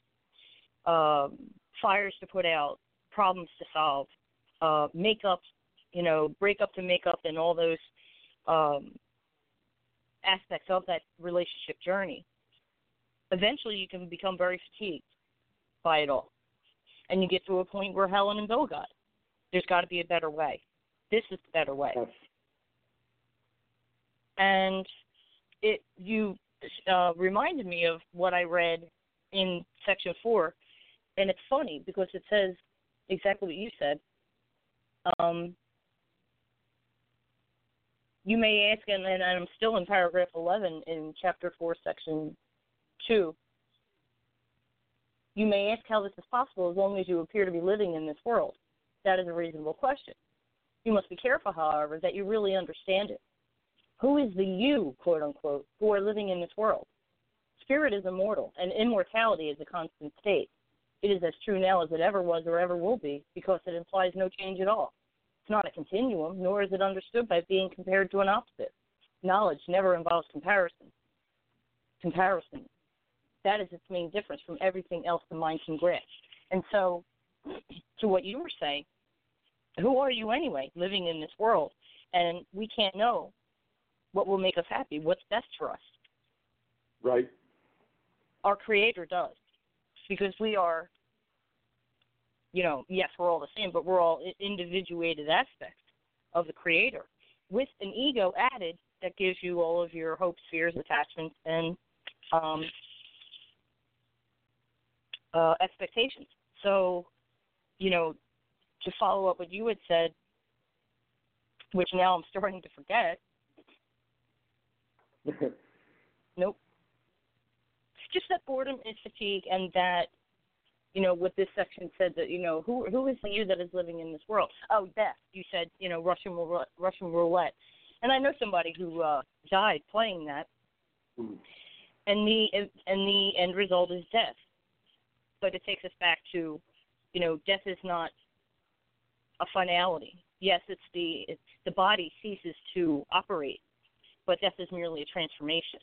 um, fires to put out, problems to solve, uh, makeup, you know, breakup to makeup, and all those um, aspects of that relationship journey. Eventually, you can become very fatigued by it all, and you get to a point where Helen and Bill got. There's got to be a better way. This is the better way. Yes. And it you uh, reminded me of what I read in section four, and it's funny because it says exactly what you said. Um, you may ask, and, and I'm still in paragraph 11 in chapter 4, section 2. You may ask how this is possible as long as you appear to be living in this world. That is a reasonable question. You must be careful, however, that you really understand it. Who is the you, quote unquote, who are living in this world? Spirit is immortal, and immortality is a constant state. It is as true now as it ever was or ever will be, because it implies no change at all. It's not a continuum, nor is it understood by being compared to an opposite. Knowledge never involves comparison. Comparison. That is its main difference from everything else the mind can grasp. And so, *clears throat* to what you were saying, who are you anyway, living in this world? And we can't know what will make us happy, what's best for us. Right. Our Creator does because we are, you know, yes, we're all the same, but we're all individuated aspects of the Creator with an ego added that gives you all of your hopes, fears, attachments, and um, uh, expectations. So, you know, to follow up what you had said, which now I'm starting to forget. *laughs* nope just that boredom is fatigue, and that you know what this section said that you know who who is the you that is living in this world? Oh, death. You said you know Russian roulette, Russian roulette, and I know somebody who uh, died playing that, mm. and the and the end result is death. But it takes us back to, you know, death is not a finality. Yes, it's the it's, the body ceases to operate, but death is merely a transformation.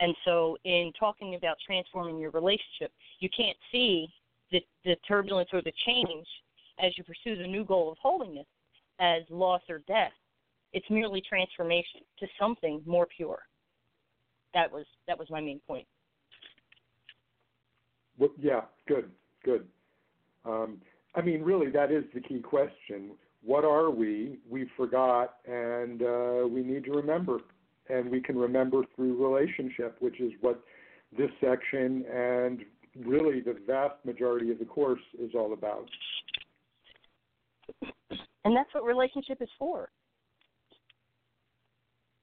And so, in talking about transforming your relationship, you can't see the, the turbulence or the change as you pursue the new goal of holiness as loss or death. It's merely transformation to something more pure. That was that was my main point. Well, yeah, good, good. Um, I mean, really, that is the key question. What are we? We forgot, and uh, we need to remember and we can remember through relationship, which is what this section and really the vast majority of the course is all about. And that's what relationship is for.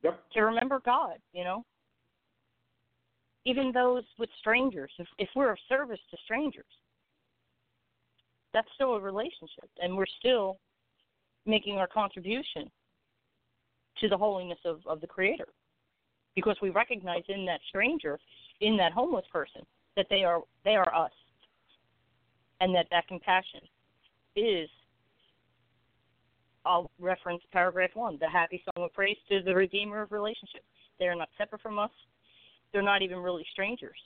Yep. To remember God, you know. Even those with strangers, if, if we're of service to strangers, that's still a relationship, and we're still making our contribution to the holiness of, of the Creator. Because we recognize in that stranger, in that homeless person, that they are they are us. And that that compassion is I'll reference paragraph one, the happy song of praise to the Redeemer of relationships. They are not separate from us. They're not even really strangers.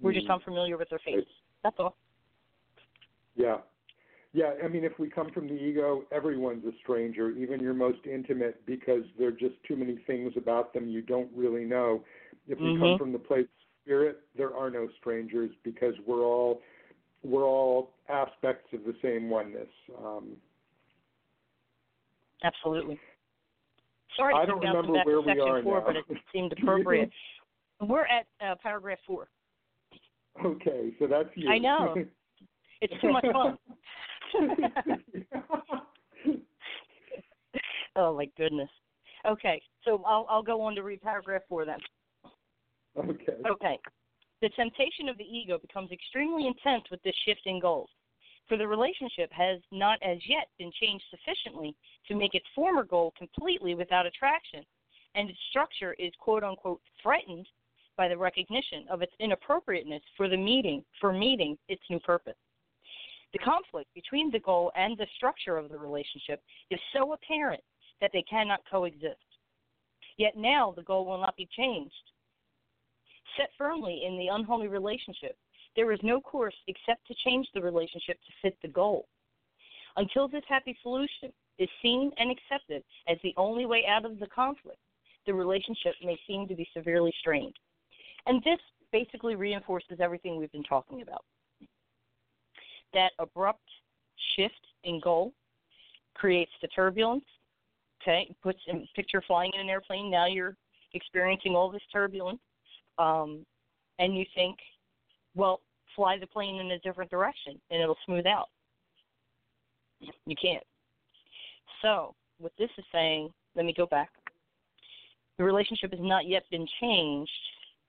We're just mm. unfamiliar with their faces. That's all. Yeah, yeah, I mean, if we come from the ego, everyone's a stranger, even your most intimate, because there are just too many things about them you don't really know. If we Mm-hmm. come from the place of spirit, there are no strangers because we're all we're all aspects of the same oneness. Um, Absolutely. Sorry I don't remember where to we are four, now. but it seemed *laughs* appropriate. We're at uh, paragraph four. okay, so that's you. I know. *laughs* It's too much fun. *laughs* oh my goodness. Okay, so I'll I'll go on to read paragraph four then. okay. Okay. The temptation of the ego becomes extremely intense with this shift in goals. For the relationship has not as yet been changed sufficiently to make its former goal completely without attraction, and its structure is quote unquote threatened by the recognition of its inappropriateness for the meeting for meeting its new purpose. The conflict between the goal and the structure of the relationship is so apparent that they cannot coexist. Yet now the goal will not be changed. Set firmly in the unholy relationship, there is no course except to change the relationship to fit the goal. Until this happy solution is seen and accepted as the only way out of the conflict, the relationship may seem to be severely strained. And this basically reinforces everything we've been talking about. That abrupt shift in goal creates the turbulence. Okay, puts in picture flying in an airplane. Now you're experiencing all this turbulence, um, and you think, well, fly the plane in a different direction and it'll smooth out. You can't. So, what this is saying, let me go back. The relationship has not yet been changed,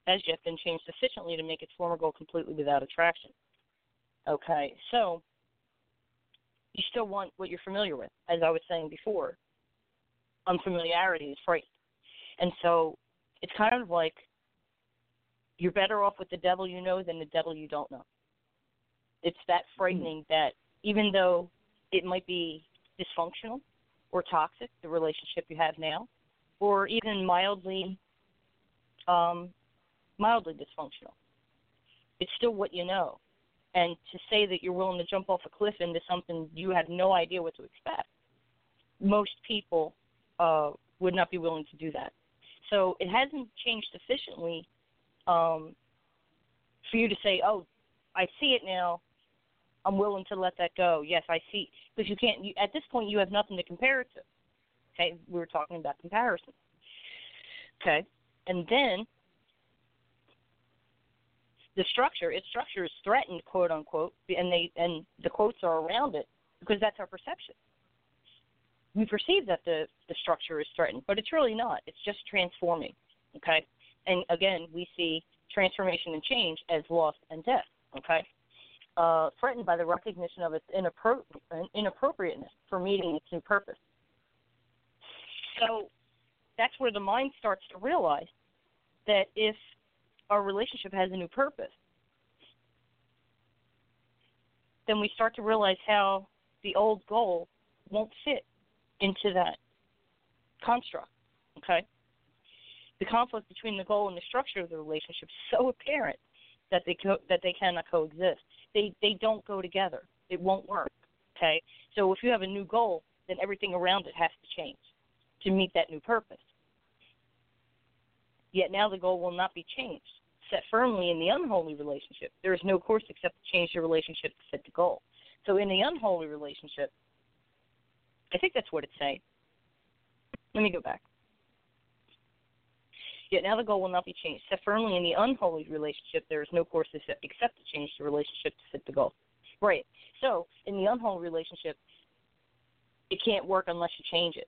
has yet been changed sufficiently to make its former goal completely without attraction. Okay, so you still want what you're familiar with, as I was saying before. Unfamiliarity is frightening. And so it's kind of like you're better off with the devil you know than the devil you don't know. It's that frightening that even though it might be dysfunctional or toxic, the relationship you have now, or even mildly um, mildly dysfunctional, it's still what you know. And to say that you're willing to jump off a cliff into something you had no idea what to expect, most people uh, would not be willing to do that. So it hasn't changed sufficiently um, for you to say, "Oh, I see it now. I'm willing to let that go." Yes, I see, because you can't. You, at this point, you have nothing to compare it to. Okay, we were talking about comparison. Okay, and then the structure, its structure is threatened, quote unquote, and they and the quotes are around it because that's our perception. We perceive that the the structure is threatened, but it's really not. It's just transforming. Okay, and again, we see transformation and change as loss and death. Okay, uh, threatened by the recognition of its inappro- inappropriateness for meeting its new purpose. So that's where the mind starts to realize that if our relationship has a new purpose, then we start to realize how the old goal won't fit into that construct. Okay? The conflict between the goal and the structure of the relationship is so apparent that they co- that they cannot coexist. They they don't go together. It won't work. Okay? So if you have a new goal, then everything around it has to change to meet that new purpose. Yet now the goal will not be changed. Set firmly in the unholy relationship, there is no course except to change the relationship to fit the goal. So in the unholy relationship, I think that's what it's saying. Let me go back. Yet now the goal will not be changed. Set firmly in the unholy relationship, there is no course except to change the relationship to fit the goal. Right. So in the unholy relationship, it can't work unless you change it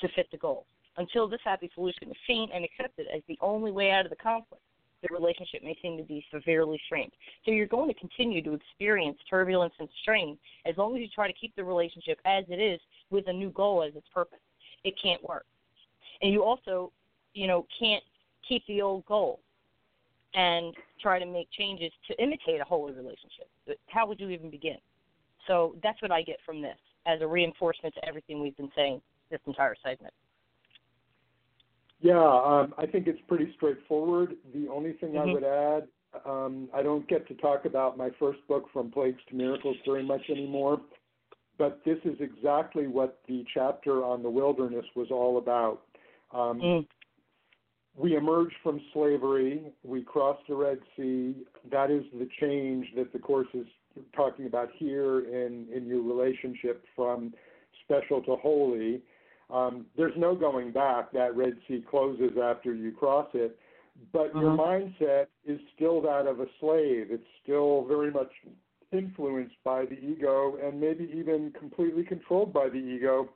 to fit the goal. Until this happy solution is seen and accepted as the only way out of the conflict, the relationship may seem to be severely strained. So you're going to continue to experience turbulence and strain as long as you try to keep the relationship as it is with a new goal as its purpose. It can't work. And you also, you know, can't keep the old goal and try to make changes to imitate a holy relationship. How would you even begin? So that's what I get from this as a reinforcement to everything we've been saying this entire segment. Yeah, um, I think it's pretty straightforward. The only thing Mhm. I would add, um, I don't get to talk about my first book, From Plagues to Miracles, very much anymore, but this is exactly what the chapter on the wilderness was all about. Um, Mm. we emerged from slavery, we crossed the Red Sea. That is the change that the Course is talking about here in, in your relationship from special to holy. Um, there's no going back. That Red Sea closes after you cross it. But your Mhm. mindset is still that of a slave. It's still very much influenced by the ego and maybe even completely controlled by the ego.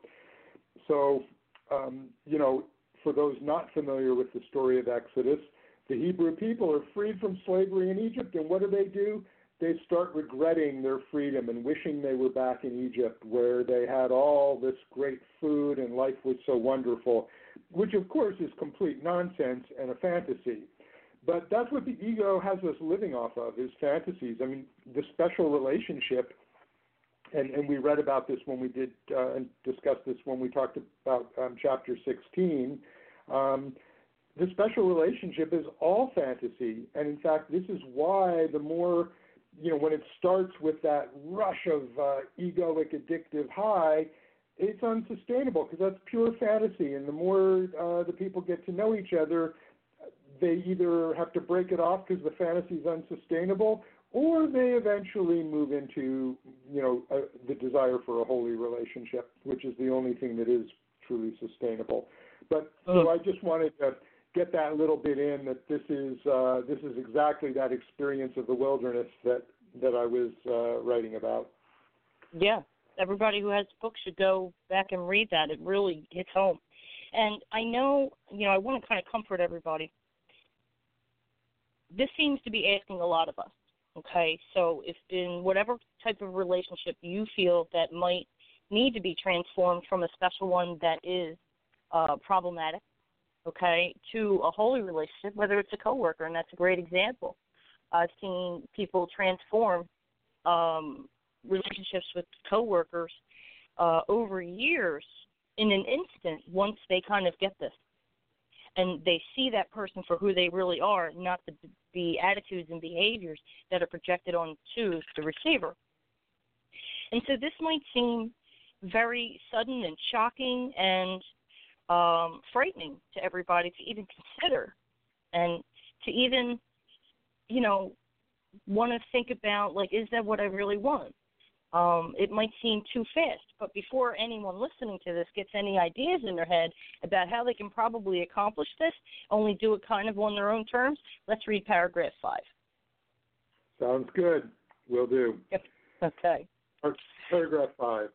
So, um, you know, for those not familiar with the story of Exodus, the Hebrew people are freed from slavery in Egypt, and what do they do? They start regretting their freedom and wishing they were back in Egypt where they had all this great food and life was so wonderful, which of course is complete nonsense and a fantasy. But that's what the ego has us living off of is fantasies. I mean, the special relationship and, and we read about this when we did uh, and discussed this when we talked about um, chapter 16. Um, the special relationship is all fantasy, and in fact, this is why the more you know when it starts with that rush of uh, egoic addictive high, it's unsustainable because that's pure fantasy, and the more uh, the people get to know each other, they either have to break it off because the fantasy is unsustainable, or they eventually move into you know uh, the desire for a holy relationship, which is the only thing that is truly sustainable. But so I just wanted to get that little bit in that this is uh, this is exactly that experience of the wilderness that that I was uh, writing about. Yeah, everybody who has books should go back and read that. It really hits home. And I know, you know, I want to kind of comfort everybody. This seems to be asking a lot of us. Okay, so if in whatever type of relationship you feel that might need to be transformed from a special one that is uh, problematic, okay, to a holy relationship, whether it's a coworker, and that's a great example. I've seen people transform um, relationships with coworkers uh, over years in an instant once they kind of get this and they see that person for who they really are, not the the attitudes and behaviors that are projected onto the receiver. And so this might seem very sudden and shocking and um, frightening to everybody to even consider and to even, you know, want to think about like, is that what I really want? um, it might seem too fast. But before anyone listening to this gets any ideas in their head about how they can probably accomplish this, only do it kind of on their own terms, let's read paragraph five. Sounds good. Will do. Yep. Okay. Paragraph five.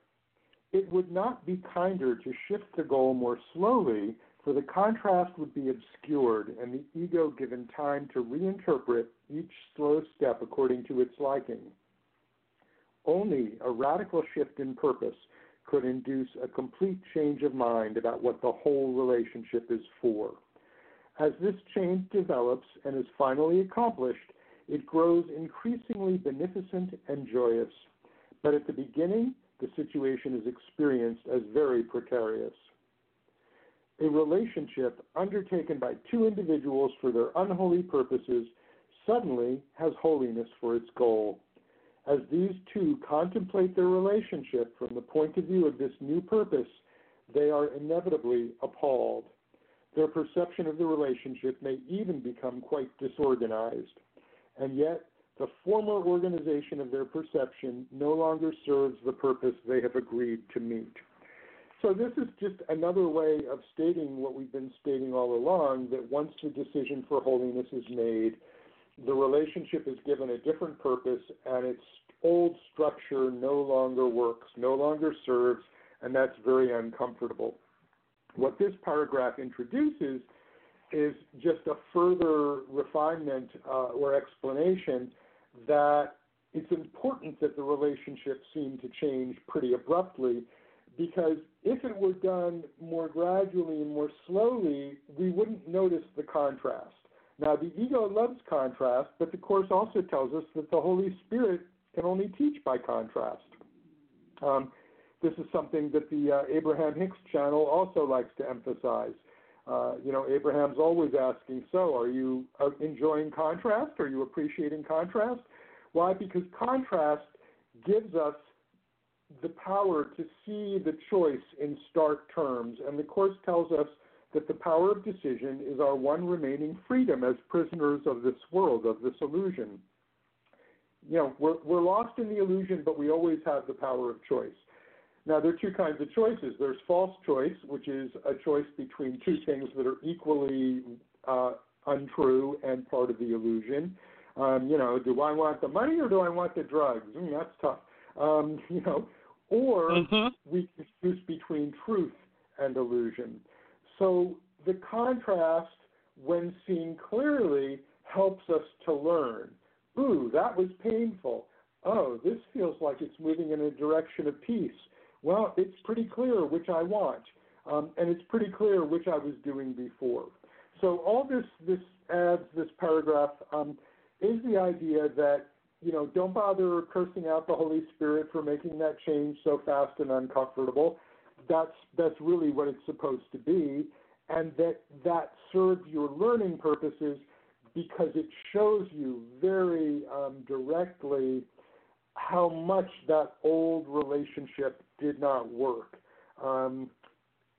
It would not be kinder to shift the goal more slowly, for the contrast would be obscured and the ego given time to reinterpret each slow step according to its liking. Only a radical shift in purpose could induce a complete change of mind about what the whole relationship is for. As this change develops and is finally accomplished, it grows increasingly beneficent and joyous. But at the beginning, the situation is experienced as very precarious. A relationship undertaken by two individuals for their unholy purposes suddenly has holiness for its goal. As these two contemplate their relationship from the point of view of this new purpose, they are inevitably appalled. Their perception of the relationship may even become quite disorganized. And yet, the former organization of their perception no longer serves the purpose they have agreed to meet. So, this is just another way of stating what we've been stating all along that once the decision for holiness is made, the relationship is given a different purpose and its old structure no longer works, no longer serves, and that's very uncomfortable. What this paragraph introduces is just a further refinement uh, or explanation that it's important that the relationship seem to change pretty abruptly because if it were done more gradually and more slowly, we wouldn't notice the contrast. Now, the ego loves contrast, but the Course also tells us that the Holy Spirit can only teach by contrast. Um, this is something that the uh, Abraham Hicks channel also likes to emphasize. Uh, you know, Abraham's always asking, so are you uh, enjoying contrast? Are you appreciating contrast? Why? Because contrast gives us the power to see the choice in stark terms. And the Course tells us that the power of decision is our one remaining freedom as prisoners of this world, of this illusion. You know, we're, we're lost in the illusion, but we always have the power of choice. Now, there are two kinds of choices. There's false choice, which is a choice between two things that are equally uh, untrue and part of the illusion. Um, you know, do I want the money or do I want the drugs? Mm, that's tough. Um, *laughs* you know, or mm-hmm. we can choose between truth and illusion. So the contrast, when seen clearly, helps us to learn. Ooh, that was painful. Oh, this feels like it's moving in a direction of peace. Well, it's pretty clear which I want, um, and it's pretty clear which I was doing before. So all this this adds this paragraph um, is the idea that you know don't bother cursing out the Holy Spirit for making that change so fast and uncomfortable that's that's really what it's supposed to be, and that that serves your learning purposes because it shows you very um, directly how much that old relationship did not work. Um,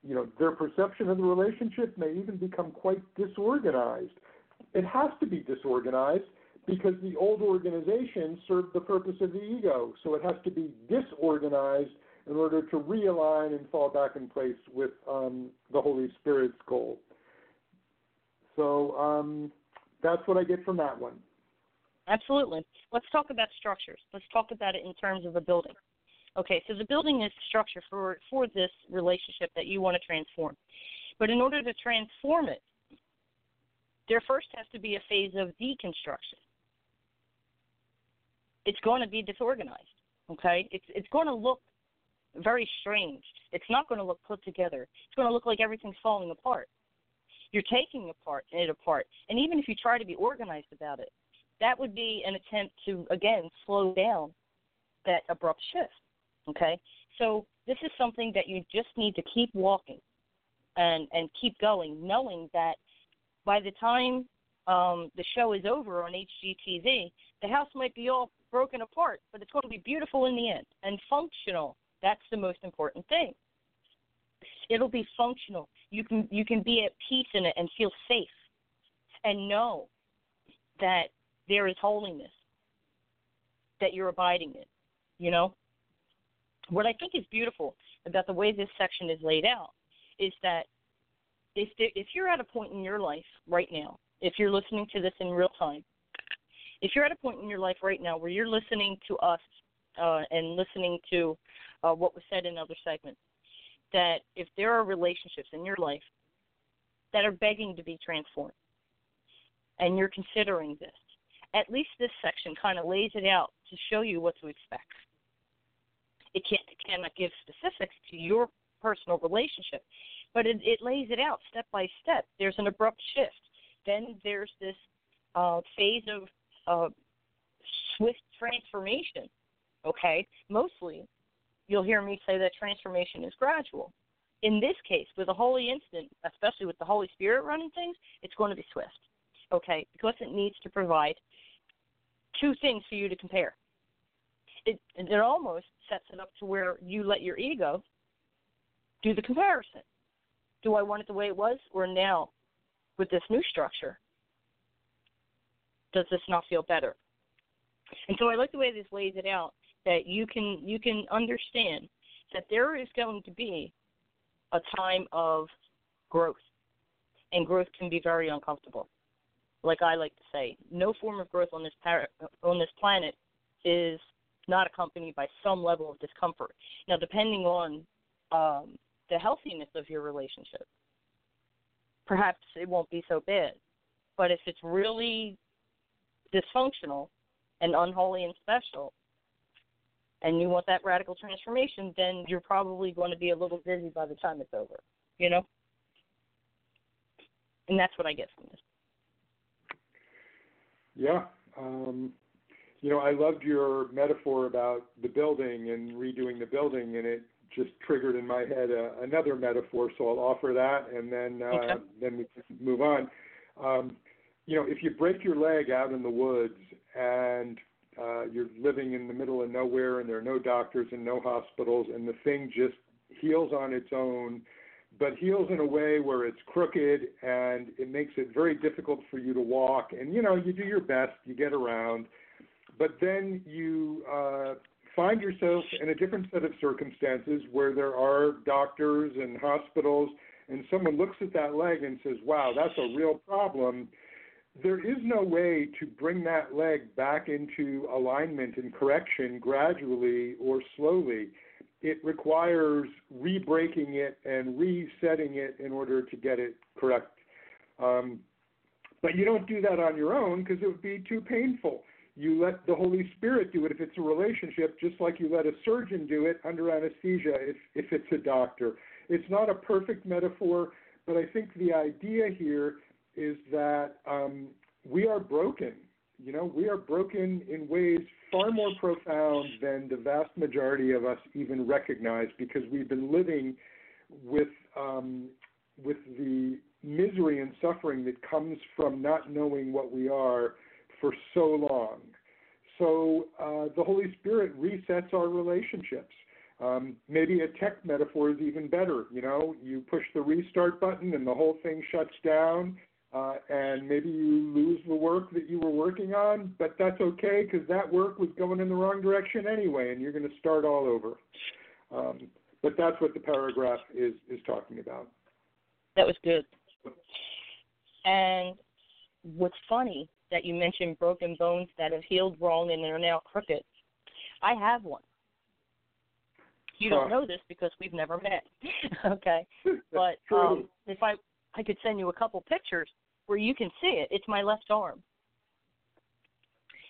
you know, their perception of the relationship may even become quite disorganized. It has to be disorganized because the old organization served the purpose of the ego, so it has to be disorganized in order to realign and fall back in place with um, the Holy Spirit's goal. So um, that's what I get from that one. Absolutely. Let's talk about structures. Let's talk about it in terms of a building. Okay, so the building is structure for for this relationship that you want to transform. But in order to transform it, there first has to be a phase of deconstruction. It's going to be disorganized. Okay, it's it's going to look very strange. It's not going to look put together. It's going to look like everything's falling apart. You're taking apart it apart, and even if you try to be organized about it, that would be an attempt to again slow down that abrupt shift. Okay, so this is something that you just need to keep walking and and keep going, knowing that by the time um, the show is over on HGTV, the house might be all broken apart, but it's going to be beautiful in the end and functional that's the most important thing. It'll be functional. You can you can be at peace in it and feel safe and know that there is holiness that you're abiding in, you know? What I think is beautiful about the way this section is laid out is that if there, if you're at a point in your life right now, if you're listening to this in real time, if you're at a point in your life right now where you're listening to us uh, and listening to uh, what was said in other segments, that if there are relationships in your life that are begging to be transformed, and you're considering this, at least this section kind of lays it out to show you what to expect. It can't it cannot give specifics to your personal relationship, but it, it lays it out step by step. There's an abrupt shift. Then there's this uh, phase of uh, swift transformation. Okay, mostly you'll hear me say that transformation is gradual. In this case, with a holy instant, especially with the Holy Spirit running things, it's going to be swift. Okay, because it needs to provide two things for you to compare. It it almost sets it up to where you let your ego do the comparison. Do I want it the way it was, or now with this new structure? Does this not feel better? And so I like the way this lays it out that you can you can understand that there is going to be a time of growth, and growth can be very uncomfortable. Like I like to say, no form of growth on this par- on this planet is not accompanied by some level of discomfort. Now, depending on um, the healthiness of your relationship, perhaps it won't be so bad. But if it's really dysfunctional and unholy and special, and you want that radical transformation, then you're probably going to be a little dizzy by the time it's over, you know? And that's what I get from this. Yeah. Um, you know, I loved your metaphor about the building and redoing the building, and it just triggered in my head uh, another metaphor. So I'll offer that, and then uh, okay. then we can move on. Um, you know, if you break your leg out in the woods and uh, you're living in the middle of nowhere and there are no doctors and no hospitals and the thing just heals on its own but heals in a way where it's crooked and it makes it very difficult for you to walk. And you know, you do your best, you get around, but then you uh, find yourself in a different set of circumstances where there are doctors and hospitals, and someone looks at that leg and says, "Wow, that's a real problem." There is no way to bring that leg back into alignment and correction gradually or slowly it requires re-breaking it and resetting it in order to get it correct. Um, but you don't do that on your own because it would be too painful. You let the Holy Spirit do it if it's a relationship, just like you let a surgeon do it under anesthesia if, if it's a doctor. It's not a perfect metaphor, but I think the idea here is that um, we are broken. You know, we are broken in ways far more profound than the vast majority of us even recognize because we've been living with um, with the misery and suffering that comes from not knowing what we are for so long. So uh, the Holy Spirit resets our relationships. Um, maybe a tech metaphor is even better. You know, you push the restart button and the whole thing shuts down, uh, and maybe you lose the work that you were working on, but that's okay because that work was going in the wrong direction anyway, and you're going to start all over. Um, but that's what the paragraph is is talking about. That was good. And what's funny that you mentioned broken bones that have healed wrong and they're now crooked. I have one. You don't know this because we've never met. *laughs* okay. *laughs* But um if I I could send you a couple pictures where you can see it. It's my left arm.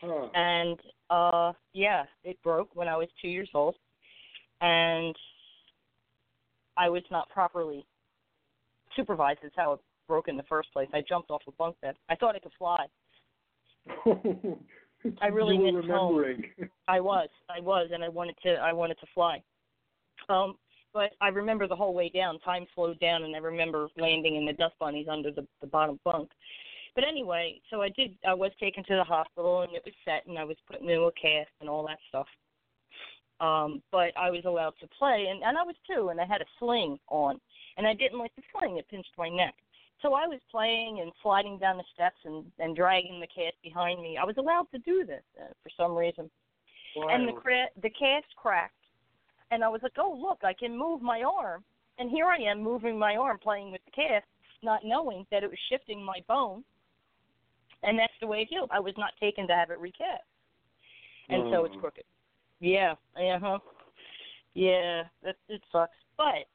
Huh. And uh yeah, it broke when I was 2 years old. And I was not properly supervised. Is how it broke in the first place. I jumped off a bunk bed. I thought I could fly. *laughs* I really you were missed remembering. home. I was, I was, and I wanted to, I wanted to fly. Um, but I remember the whole way down, time slowed down, and I remember landing in the dust bunnies under the, the bottom bunk. But anyway, so I did. I was taken to the hospital, and it was set, and I was put into a cast and all that stuff. Um, but I was allowed to play, and, and I was too, and I had a sling on, and I didn't like the sling; it pinched my neck. So I was playing and sliding down the steps and, and dragging the cast behind me. I was allowed to do this uh, for some reason. Wow. And the cra- the cast cracked, and I was like, "Oh, look, I can move my arm." And here I am moving my arm, playing with the cast, not knowing that it was shifting my bone. And that's the way it healed. I was not taken to have it recast, and so it's Oh. crooked. Yeah, uh huh. Yeah, that it sucks. But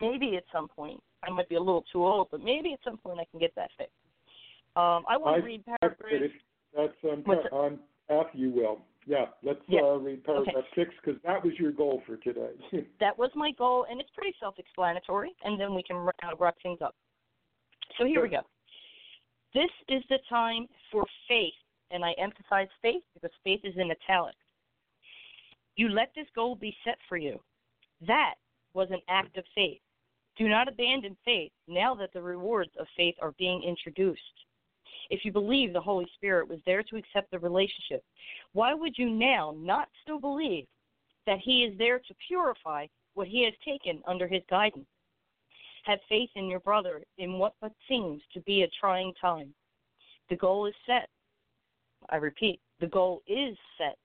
maybe at some point, I might be a little too old, but maybe at some point I can get that fixed. Um, I want to read That's, paragraphs. that's on, What's on path you will. Yeah, let's Yeah. uh, read paragraph six because that was your goal for today. *laughs* That was my goal, and it's pretty self-explanatory. And then we can uh, wrap things up. So here we go. This is the time for faith, and I emphasize faith because faith is in italics. You let this goal be set for you. That was an act of faith. Do not abandon faith now that the rewards of faith are being introduced. If you believe the Holy Spirit was there to accept the relationship, why would you now not still believe that He is there to purify what He has taken under His guidance? Have faith in your brother in what but seems to be a trying time. The goal is set. I repeat, the goal is set,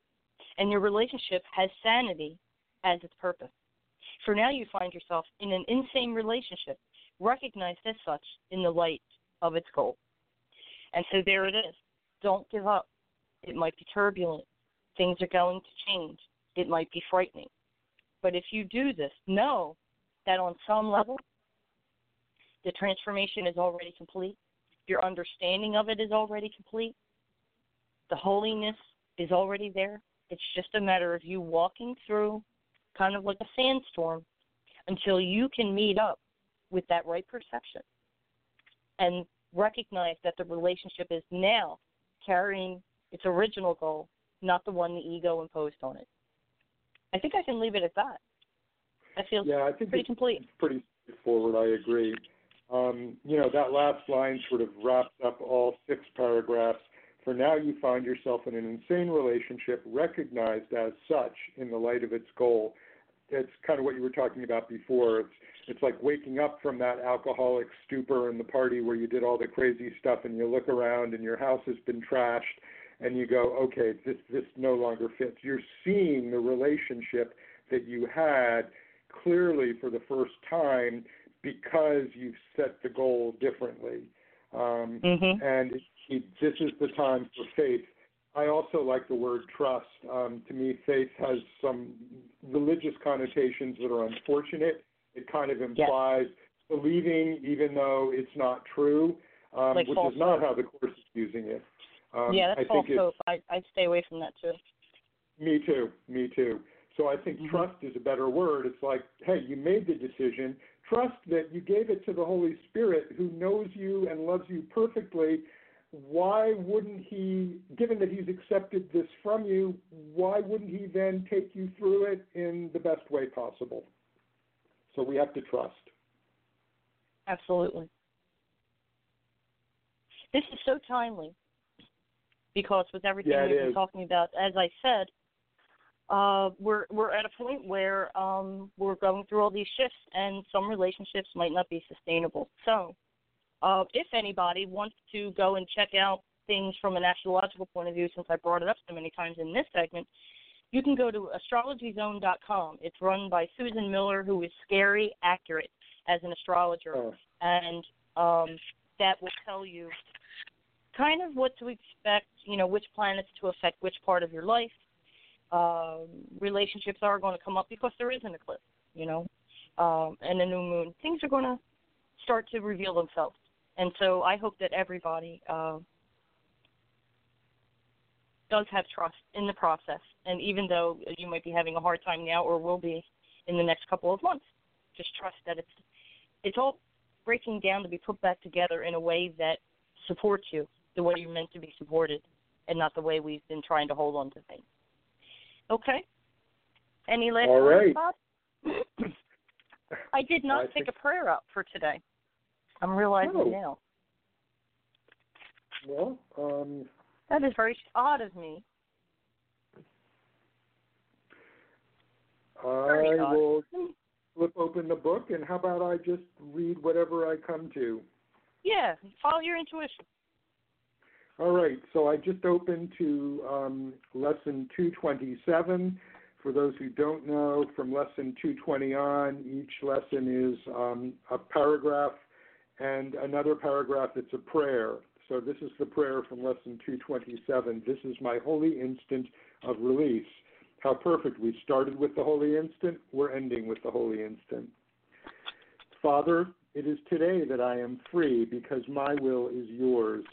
and your relationship has sanity as its purpose. For now, you find yourself in an insane relationship, recognized as such in the light of its goal. And so there it is. Don't give up. It might be turbulent. Things are going to change. It might be frightening. But if you do this, know that on some level, the transformation is already complete. Your understanding of it is already complete. The holiness is already there. It's just a matter of you walking through kind of like a sandstorm until you can meet up with that right perception and recognize that the relationship is now carrying its original goal, not the one the ego imposed on it. I think I can leave it at that. I feel yeah, I think pretty complete. pretty straightforward. I agree. Um, you know, that last line sort of wraps up all six paragraphs. For now, you find yourself in an insane relationship, recognized as such in the light of its goal. it's kind of what you were talking about before. It's it's like waking up from that alcoholic stupor in the party where you did all the crazy stuff, and you look around and your house has been trashed, and you go, okay, this this no longer fits. You're seeing the relationship that you had clearly for the first time because you've set the goal differently. Um, mm-hmm. And it, it, this is the time for faith. I also like the word trust. Um, to me, faith has some religious connotations that are unfortunate. It kind of implies yes. believing even though it's not true, um, like which is not how the course is using it. Um, yeah, that's I false think hope. I I stay away from that too. Me too. Me too. So I think mm-hmm. trust is a better word. It's like, hey, you made the decision. Trust that you gave it to the Holy Spirit who knows you and loves you perfectly. Why wouldn't he, given that he's accepted this from you, why wouldn't he then take you through it in the best way possible? So we have to trust. Absolutely. This is so timely because with everything yeah, we've been is. talking about, as I said, uh, we're we're at a point where um, we're going through all these shifts, and some relationships might not be sustainable. So, uh, if anybody wants to go and check out things from an astrological point of view, since I brought it up so many times in this segment, you can go to astrologyzone.com. It's run by Susan Miller, who is scary accurate as an astrologer, oh. and um, that will tell you kind of what to expect. You know, which planets to affect which part of your life um, relationships are going to come up because there is an eclipse, you know, um, and a new moon. Things are going to start to reveal themselves, and so I hope that everybody uh, does have trust in the process. And even though you might be having a hard time now, or will be in the next couple of months, just trust that it's it's all breaking down to be put back together in a way that supports you the way you're meant to be supported, and not the way we've been trying to hold on to things. Okay. Any last all right. Bob? *coughs* I did not I take think... a prayer up for today. I'm realizing oh. now. Well, um, that is very odd of me. I will flip open the book, and how about I just read whatever I come to? Yeah, follow your intuition. All right, so I just opened to um, lesson 227. For those who don't know, from lesson 220 on, each lesson is um, a paragraph and another paragraph that's a prayer. So this is the prayer from lesson 227. This is my holy instant of release. How perfect. We started with the holy instant, we're ending with the holy instant. Father, it is today that I am free because my will is yours.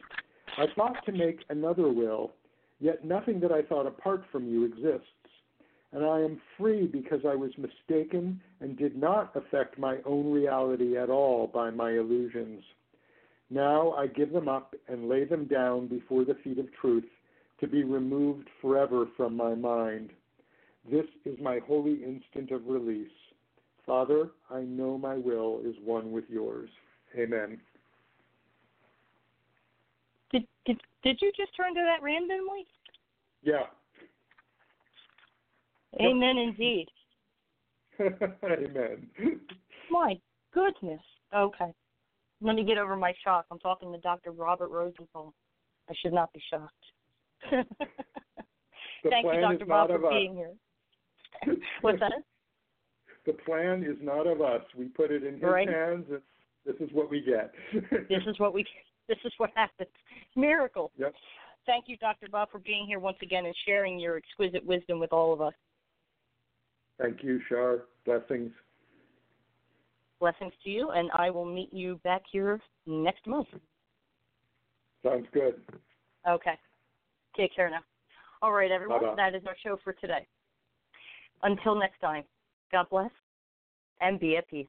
I thought to make another will, yet nothing that I thought apart from you exists. And I am free because I was mistaken and did not affect my own reality at all by my illusions. Now I give them up and lay them down before the feet of truth to be removed forever from my mind. This is my holy instant of release. Father, I know my will is one with yours. Amen. Did did did you just turn to that randomly? Yeah. Amen yep. indeed. *laughs* Amen. My goodness. Okay. Let me get over my shock. I'm talking to Dr. Robert Rosenthal. I should not be shocked. *laughs* Thank you, Dr. Bob, for being here. What's that? *laughs* The plan is not of us. We put it in his right. hands, and this is what we get. *laughs* this is what we this is what happens. Miracle. Yep. Thank you, Dr. Bob, for being here once again and sharing your exquisite wisdom with all of us. Thank you, Shar. Blessings. Blessings to you, and I will meet you back here next month. Sounds good. Okay. Take care now. All right, everyone. Bye-bye. That is our show for today. Until next time, God bless and be at peace.